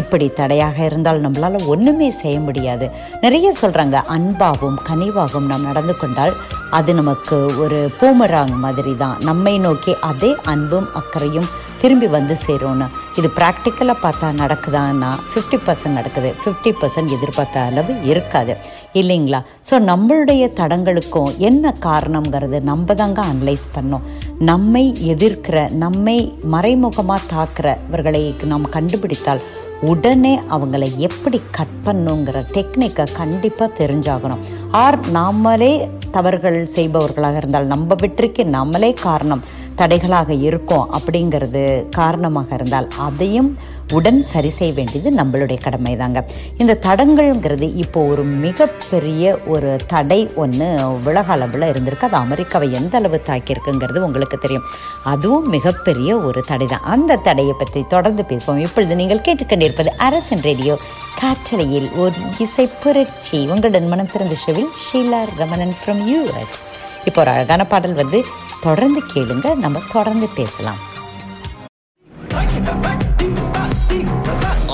Speaker 3: இப்படி தடையாக இருந்தால் நம்மளால் ஒன்றுமே செய்ய முடியாது. நிறைய சொல்கிறாங்க அன்பாகவும் கனிவாகவும் நாம் நடந்து கொண்டால் அது நமக்கு ஒரு பூமராங் மாதிரி தான் நம்மை நோக்கி அதே அன்பும் அக்கறையும் திரும்பி வந்து சேரும்னு. இது ப்ராக்டிக்கலாக பார்த்தா நடக்குதான்னா ஃபிஃப்டி பர்சன்ட் நடக்குது. ஃபிஃப்டி பர்சன்ட் எதிர்பார்த்த அளவு இருக்காது. இல்லைங்களா? ஸோ நம்மளுடைய தடங்களுக்கும் என்ன காரணங்கிறது நம்ம தாங்க அனலைஸ் பண்ணோம் நம்மை எதிர்க்கிற நம்மை மறைமுகமாக தாக்குறவர்களை நாம் கண்டுபிடித்தால் உடனே அவங்கள எப்படி கட் பண்ணுங்கிற டெக்னிக்கை கண்டிப்பாக தெரிஞ்சாகணும். ஆர் நாமளே தவறுகள் செய்பவர்களாக இருந்தால் நம்ம வெற்றிக்கு நம்மளே காரணம் தடைகளாக இருக்கோம் அப்படிங்கிறது காரணமாக இருந்தால் அதையும் உடன் சரி செய்ய வேண்டியது நம்மளுடைய கடமை தாங்க இந்த தடங்கள்ங்கிறது இப்போ ஒரு மிகப்பெரிய ஒரு தடை ஒன்று உலக அளவில் இருந்திருக்கு. அது அமெரிக்காவை எந்த அளவு தாக்கியிருக்குங்கிறது உங்களுக்கு தெரியும். அதுவும் மிகப்பெரிய ஒரு தடை தான் அந்த தடையை பற்றி தொடர்ந்து பேசுவோம். இப்பொழுது நீங்கள் கேட்டுக்கொண்டிருப்பது அரசன் ரேடியோ. காற்றலையில் ஒரு இசை புரட்சி. உங்களுடன் மனம் திறந்த ஷோவில் ஷீலா ரமணன் ஃப்ரம் யூஎஸ் இப்போ ஒரு அழகான பாடல் வந்து தொடர்ந்து கேளுங்க. நம்ம தொடர்ந்து பேசலாம்.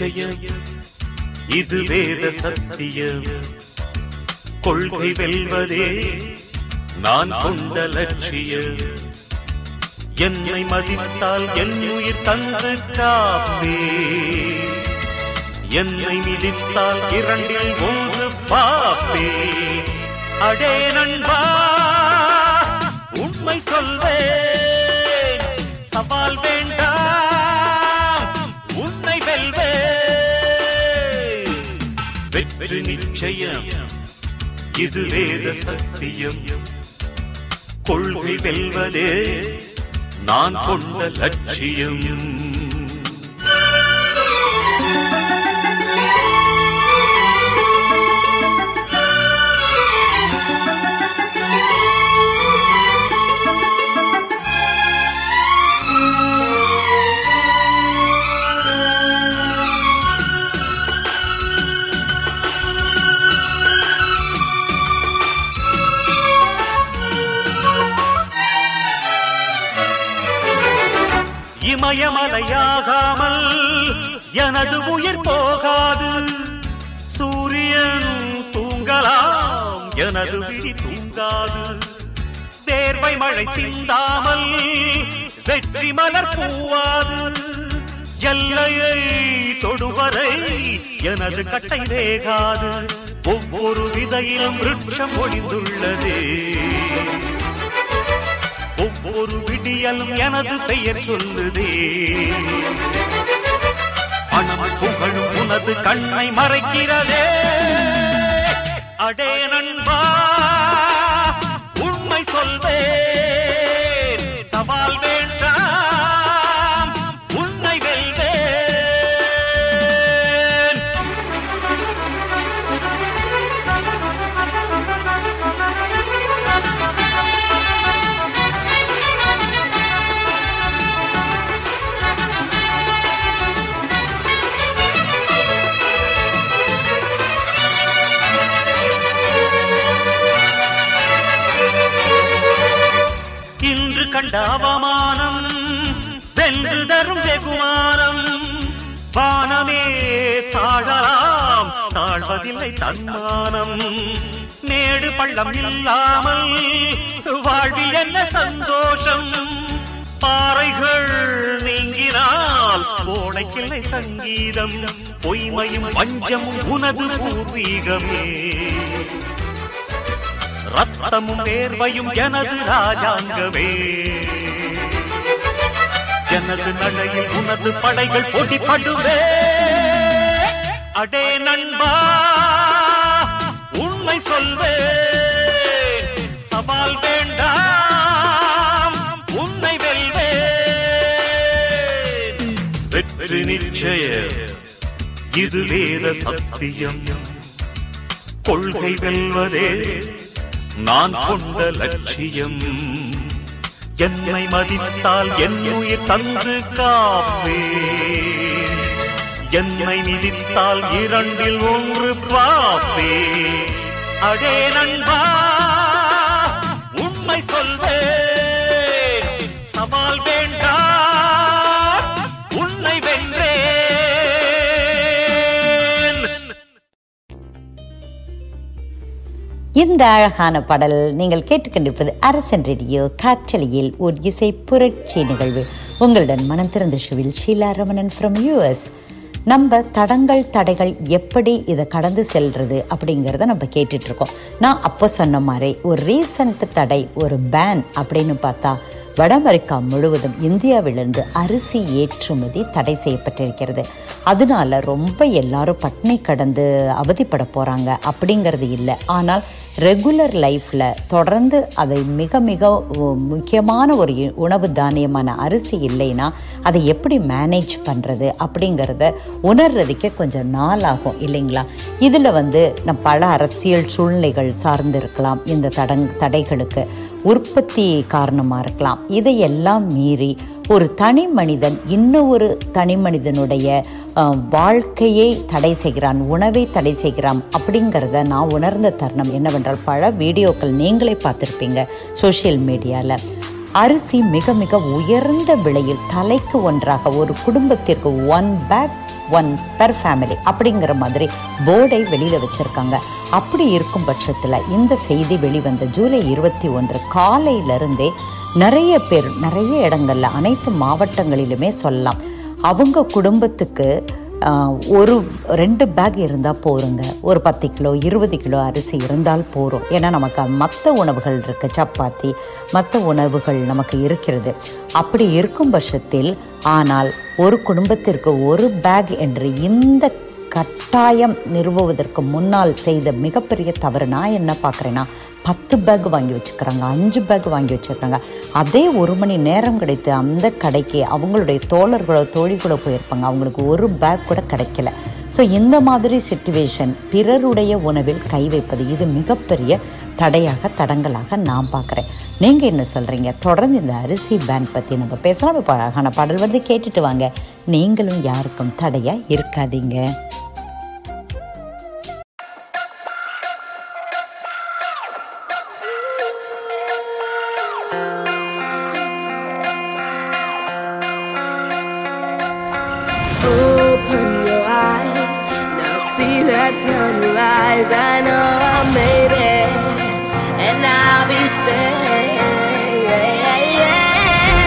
Speaker 9: நிச்சயம் இது வேத சத்தியம். கொள்கை வெல்வதே நான் கொண்ட லட்சியம். என்னை மதித்தால் என் உயிர் தந்து காப்பே என்னை மிதித்தால் இரண்டில் ஒன்று பாப்பே. அடே நண்பா உண்மை சொல்வே சவால் வே வெற்றி நிச்சயம். இது வேத சத்தியம். கொள்கை வெல்வதே நான் கொண்ட லட்சியம். இமயமலையாகாமல் எனது உயிர் போகாது. சூரியன் தூங்கலாம் எனது விழி தூங்காது. தேர்வை மழை சிந்தாமல் வெற்றி மலர் பூவாது. எல்லையை தொடுவரை எனது கட்டை வேகாது. ஒவ்வொரு விதையிலும் விருட்சம் ஒளிந்துள்ளதே. ஒவ்வொரு விடியலும் எனது பெயர் சொல்லுதே. பணம் புகழும் உனது கண்ணை மறைக்கிறதே. அடே நண்பா. கண்ட அவமானம் வென்று தரும் வெகுமானம். வானமே தாழலாம் தாழ்வதில்லை தன்மானம். மேடு பள்ளம் இல்லாமல் வாழ்வில் என்ன சந்தோஷம்? பாறைகள் நீங்கினால் கோடைக்கில்லை சங்கீதம். பொய்மையும் வஞ்சமும் உனது பூர்வீகமே. ரத்தமும் வேர்வையும் எனது ராஜாங்கமே. எனது நடையில் உனது படைகள் போட்டிப்படுவே. அடே நண்பா உண்மை சொல்வே. சவால் வேண்டாம் உன்னை வெல்வே. வெற்றி நிச்சய இது வேத சத்தியம். கொள்கை வெல்வதே. நான் கொண்ட லட்சியம். என்னை மதித்தால் என் தந்து காப்பே. என்னை மிதித்தால் இரண்டில் ஒன்று பாப்பே. அடே நண்பா உண்மை சொல்வே சவால் வேண்டும்
Speaker 3: இந்த அழகான பாடல் நீங்கள் கேட்டுக்கொண்டிருப்பது அரசன் ரேடியோ காற்றலியில் ஒரு இசை புரட்சி நிகழ்வு. உங்களுடன் மனம் திறந்த ஷுவில் ஷீலா ரமணன் ஃப்ரம் யூஎஸ் நம்ம தடங்கள் தடைகள் எப்படி இதை கடந்து செல்றது அப்படிங்கிறத நம்ம கேட்டுட்ருக்கோம் நான் அப்போ சொன்ன மாதிரி ஒரு ரீசன்ட் தடை ஒரு பேன் அப்படின்னு பார்த்தா வட அமெரிக்கா முழுவதும் இந்தியாவிலிருந்து அரிசி ஏற்றுமதி தடை செய்யப்பட்டிருக்கிறது. அதனால ரொம்ப எல்லாரும் பட்னி கடந்து அவதிப்பட போகிறாங்க அப்படிங்கிறது இல்லை. ஆனால் ரெகுலர் லைஃப்பில் தொடர்ந்து அதை மிக மிக முக்கியமான ஒரு உணவு தானியமான அரிசி இல்லைன்னா அதை எப்படி மேனேஜ் பண்ணுறது அப்படிங்கிறத உணர்றதுக்கே கொஞ்சம் நாள் ஆகும் இல்லைங்களா? இதில் வந்து நம் பல அரசியல் சூழ்நிலைகள் சார்ந்து இருக்கலாம் இந்த தடங் தடைகளுக்கு. உற்பத்தி காரணமாக இருக்கலாம். இதையெல்லாம் மீறி ஒரு தனி மனிதன் இன்னும் ஒரு தனி மனிதனுடைய வாழ்க்கையை தடை செய்கிறான் உணவை தடை செய்கிறான் அப்படிங்கிறத நான் உணர்ந்த தருணம் என்னவென்றால் பல வீடியோக்கள் நீங்களே பார்த்துருப்பீங்க சோஷியல் மீடியாவில் அரிசி மிக மிக உயர்ந்த விலையில் தலைக்கு ஒன்றாக ஒரு குடும்பத்திற்கு one pack one per family அப்படிங்கிற மாதிரி போர்டை வெளியில் வச்சுருக்காங்க. அப்படி இருக்கும் பட்சத்தில் இந்த செய்தி வெளிவந்த ஜூலை இருபத்தி ஒன்று காலையிலிருந்தே நிறைய பேர் நிறைய இடங்கள்ல அனைத்து மாவட்டங்களிலுமே சொல்லலாம். அவங்க குடும்பத்துக்கு ஒரு ரெண்டு பேக் இருந்தால் போருங்க. ஒரு பத்து கிலோ இருபது கிலோ அரிசி இருந்தால் போதும் ஏன்னா நமக்கு மற்ற உணவுகள் இருக்குது சப்பாத்தி மற்ற உணவுகள் நமக்கு இருக்கிறது. அப்படி இருக்கும் பட்சத்தில் ஆனால் ஒரு குடும்பத்திற்கு ஒரு பேக் என்று இந்த கட்டாயம் நிறுவுவதற்கு முன்னால் செய்த மிகப்பெரிய தவறு. நான் என்ன பார்க்குறேன்னா பத்து பேக் வாங்கி வச்சுக்கிறாங்க அஞ்சு பேக் வாங்கி வச்சுருக்காங்க அதே ஒரு மணி நேரம் கிடைத்து அந்த கடைக்கு அவங்களுடைய தோழர்களோ தோழிகளோ போயிருப்பாங்க. அவங்களுக்கு ஒரு பேக் கூட கிடைக்கல. ஸோ இந்த மாதிரி சுச்சுவேஷன் பிறருடைய உணவில் கை வைப்பது இது மிகப்பெரிய தடையாக தடங்கலாக நான் பார்க்குறேன். நீங்கள் என்ன சொல்கிறீங்க தொடர்ந்து இந்த அரிசி பேன் பற்றி நம்ம பேசலாம். இப்போ அழகான பாடல் வந்து கேட்டுட்டு வாங்க. நீங்களும் யாருக்கும் தடையாக இருக்காதீங்க.
Speaker 10: See that sunrise. I know I made it, and I'll be staying.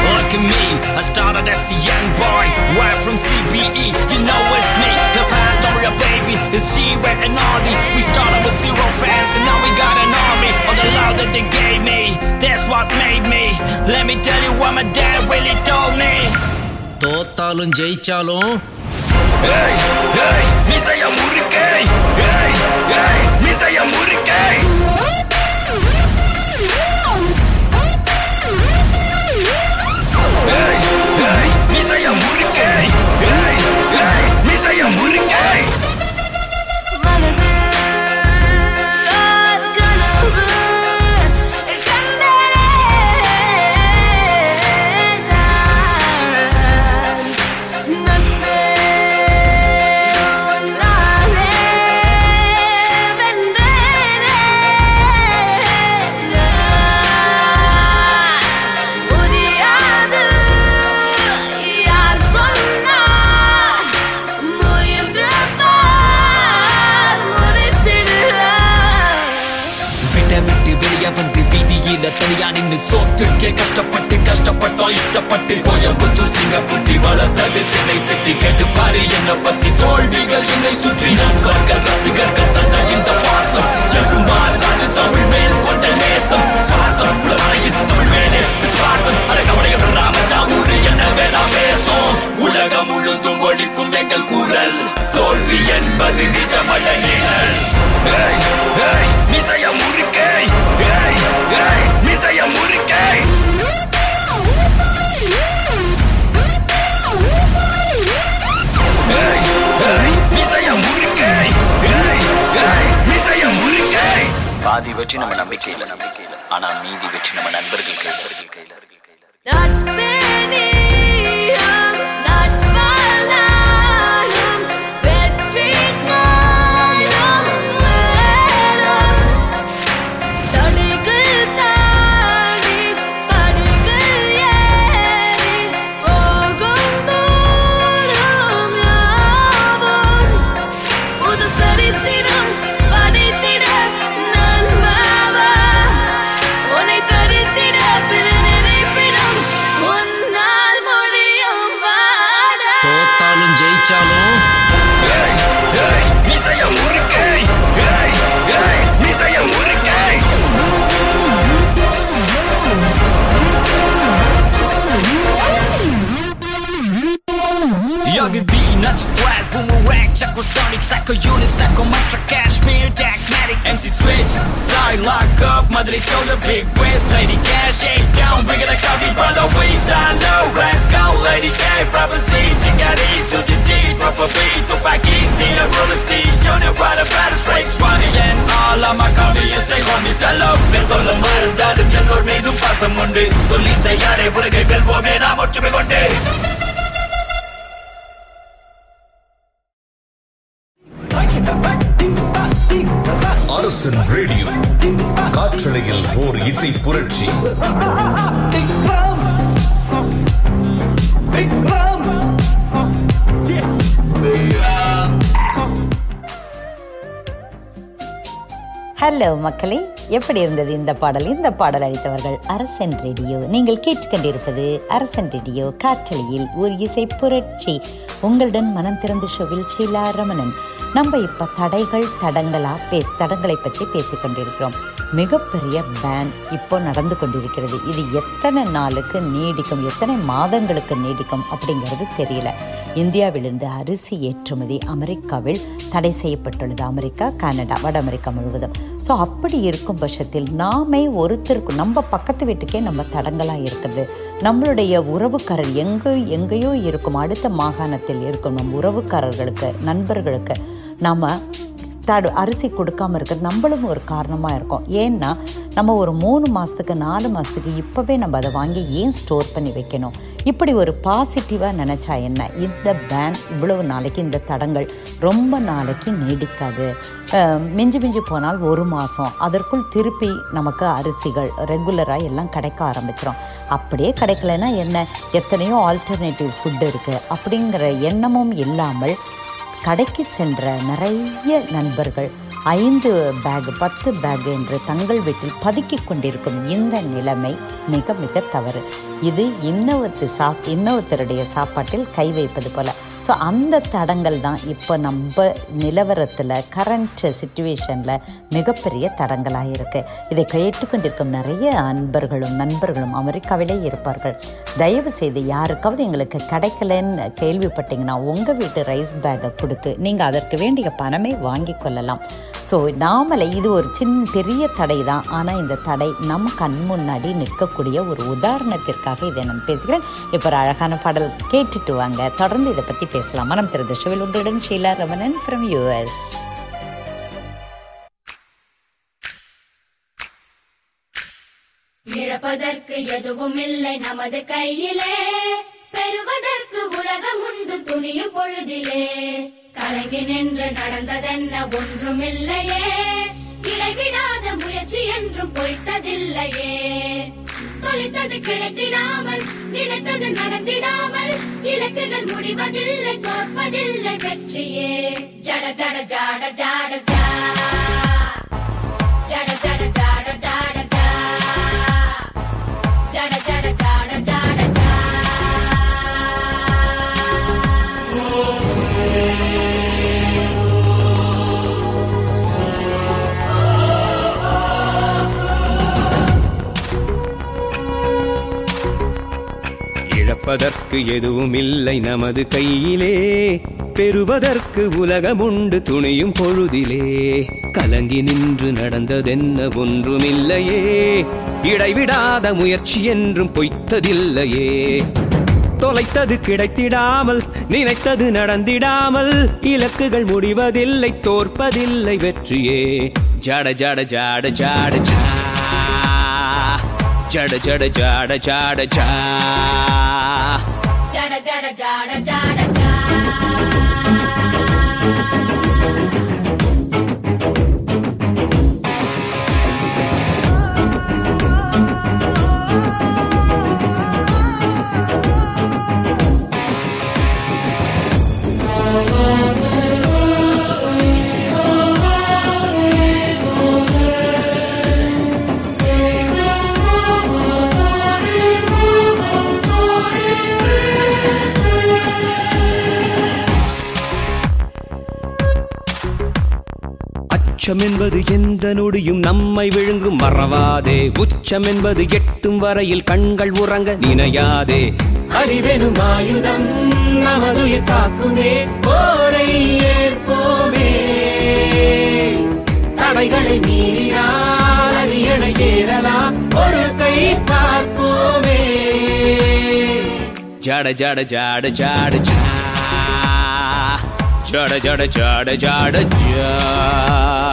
Speaker 11: Look at me, I started as a young boy, right from CBE. You know it's me, the Pandora baby, it's G-Wet and Audi. We started with zero fans, and now we got an army. All the love that they gave me, that's what made me. Let me tell you what my dad really told me. தோத்தாலும் ஜெயிச்சாலும் ஏய் ஏய் மிசைய முறுக்கை ஏய் ஏய் மிசைய முறுக்கை தனியா நின்னு சோத்துக்கே கஷ்டப்பட்டு கஷ்டப்பட்டோம் இஷ்டப்பட்டு. கோயம்புத்தூர் சிங்கப்பட்டி வளர்த்தது சென்னை செட்டி கேட்டு பாரு என்ன பத்தி தோல்விகள் என்னை சுற்றி. நண்பர்கள் ரசிகர்கள் தந்த இந்த பாசம். என்றும் மாறாது தமிழ் மேல் கொண்ட நேசம். சுவாசம் உலகத்தில் தமிழ் மேலே விசுவாசம். அழகவடைய ராமஜா ஊரு என்ன வேணா பேசும் உலகம் முழுதும் ஒழிக்கும் எங்கள் குரல். தோல்வி என்பது நிஜமல்ல
Speaker 12: கையில
Speaker 11: மீதும் பாசம் உண்டு. சொல்லி செய்யாதே உலகை வெல்வோமே நாம் ஒற்றுமை கொண்டு.
Speaker 2: அரசன் ரேடியோ காற்றலையில் ஓர் இசை புரட்சி.
Speaker 3: ஹலோ மக்களே. எப்படி இருந்தது இந்த பாடல்? இந்த பாடல் அளித்தவர்கள் அரசன் ரேடியோ. நீங்கள் கேட்டுக்கொண்டிருப்பது அரசன் ரேடியோ காற்றலியில் ஒரு இசை புரட்சி. உங்களுடன் மனம் திறந்த ஷோவில் ஷீலா ரமணன். நம்ம இப்போ தடைகள் தடங்களா பேஸ் தடங்களை பற்றி பேசிக்கொண்டிருக்கிறோம். மிகப்பெரிய பேன் இப்போ நடந்து கொண்டிருக்கிறது. இது எத்தனை நாளுக்கு நீடிக்கும் எத்தனை மாதங்களுக்கு நீடிக்கும் அப்படிங்கிறது தெரியல. இந்தியாவிலிருந்து அரிசி ஏற்றுமதி அமெரிக்காவில் தடை செய்யப்பட்டுள்ளது. அமெரிக்கா கனடா வட அமெரிக்கா முழுவதும். ஸோ அப்படி இருக்கும் பட்சத்தில் நாமே ஒருத்தருக்கு நம்ம பக்கத்து வீட்டுக்கே நம்ம தடங்களாக இருக்கிறது. நம்மளுடைய உறவுக்காரர் எங்கே எங்கேயோ இருக்கும் அடுத்த மாகாணத்தில் இருக்கும் நம் உறவுக்காரர்களுக்கு நண்பர்களுக்கு நாம் தடு அரிசி கொடுக்காம இருக்கிறது நம்மளும் ஒரு காரணமாக இருக்கும். ஏன்னா நம்ம ஒரு மூணு மாதத்துக்கு நாலு மாதத்துக்கு இப்போவே நம்ம அதை வாங்கி ஏன் ஸ்டோர் பண்ணி வைக்கணும்? இப்படி ஒரு பாசிட்டிவாக நினச்சா என்ன? இந்த பேன் இவ்வளவு நாளைக்கு இந்த தடங்கள் ரொம்ப நாளைக்கு நீடிக்காது. மிஞ்சி மிஞ்சி போனால் ஒரு மாதம் அதற்குள் திருப்பி நமக்கு அரிசிகள் ரெகுலராக எல்லாம் கிடைக்க ஆரம்பிச்சிடும் அப்படியே கிடைக்கலன்னா என்ன? எத்தனையோ ஆல்டர்னேட்டிவ் ஃபுட் இருக்குது அப்படிங்கிற எண்ணமும் இல்லாமல் கடைக்கு சென்ற நிறைய நண்பர்கள் ஐந்து பேக் பத்து பேக் என்று தங்கள் வீட்டில் பதுக்கிக் கொண்டிருக்கும் இந்த நிலைமை மிக மிக தவறு. இது இன்னொருத்து சாப் இன்னொருத்தருடைய சாப்பாட்டில் கை வைப்பது போல. ஸோ அந்த தடங்கள் தான் இப்போ நம்ம நிலவரத்தில் கரண்ட் சுச்சுவேஷனில் மிகப்பெரிய தடங்களாக இருக்குது இதை கேட்டுக்கொண்டிருக்கும் நிறைய அன்பர்களும் நண்பர்களும் அமெரிக்காவிலே இருப்பார்கள். தயவு செய்து யாருக்காவது எங்களுக்கு கிடைக்கலன்னு கேள்விப்பட்டீங்கன்னா உங்கள் வீட்டு ரைஸ் பேக்கை கொடுத்து நீங்கள் அதற்கு வேண்டிய பணமே வாங்கி கொள்ளலாம். ஸோ நாமளே இது ஒரு சின்ன பெரிய தடை தான். ஆனால் இந்த தடை நம் கண் முன்னாடி நிற்கக்கூடிய ஒரு உதாரணத்திற்காக இதை நான் பேசுகிறேன். இப்போ ஒரு அழகான பாடல் கேட்டுட்டு வாங்க. தொடர்ந்து இதை பற்றி பேசலாம் மனம் திறந்த ஷோவில் உங்களுடன் ஷீலா ரமணன் ஃப்ரம் யூஎஸ்
Speaker 7: இழப்பதற்கு எதுவும் இல்லை நமது கையிலே பெறுவதற்கு உலகம் உண்டு துணியும் பொழுதிலே கலங்கி நின்று நடந்ததென்ன ஒன்றுமில்லையே இடைவிடாத முயற்சி என்றும் பொய்த்ததில்லையே தொலைத்தது கிடைத்திடாமல் நினைத்தது நடந்திடாமல் இலக்குகள் முடிவதில்லை தோற்பதில்லை வெற்றியே. ஜட ஜட ஜாட ஜாட ஜா. ஜட ஜட.
Speaker 13: இழப்பதற்கு எதுவும் இல்லை நமது கையிலே. பெறுவதற்கு உலகமுண்டு துணியும் பொழுதிலே. கலங்கி நின்று நடந்ததென்ன ஒன்றுமில்லையே. இடைவிடாத முயற்சி என்றும் பொய்த்ததில்லையே. தொலைத்தது கிடைத்திடாமல் நினைத்தது நடந்திடாமல் இலக்குகள் முடிவதில்லை தோற்பதில்லை வெற்றியே. ஜட ஜட ஜாட ஜாட ஜா. ஜட ஜட ஜாட ஜாட ஜா
Speaker 7: ஜட ஜட ஜாட ஜாட ஜா
Speaker 13: அச்சம் என்பது எந்த நொடியும் நம்மை விழுங்கும். மறவாதே உச்சம் என்பது எட்டும் வரையில் கண்கள் உறங்க நினையாதே. அறிவெனும் ஆயுதம்
Speaker 14: நமதுயிர் காக்குமே போரை ஏற்போமே. தடைகளை மீறினால் அரியணை ஏறலாம் ஒரு கை பார்ப்போமே.
Speaker 13: ஜட ஜட ஜட ஜட ஜா. ஜட ஜட ஜட ஜட ஜா.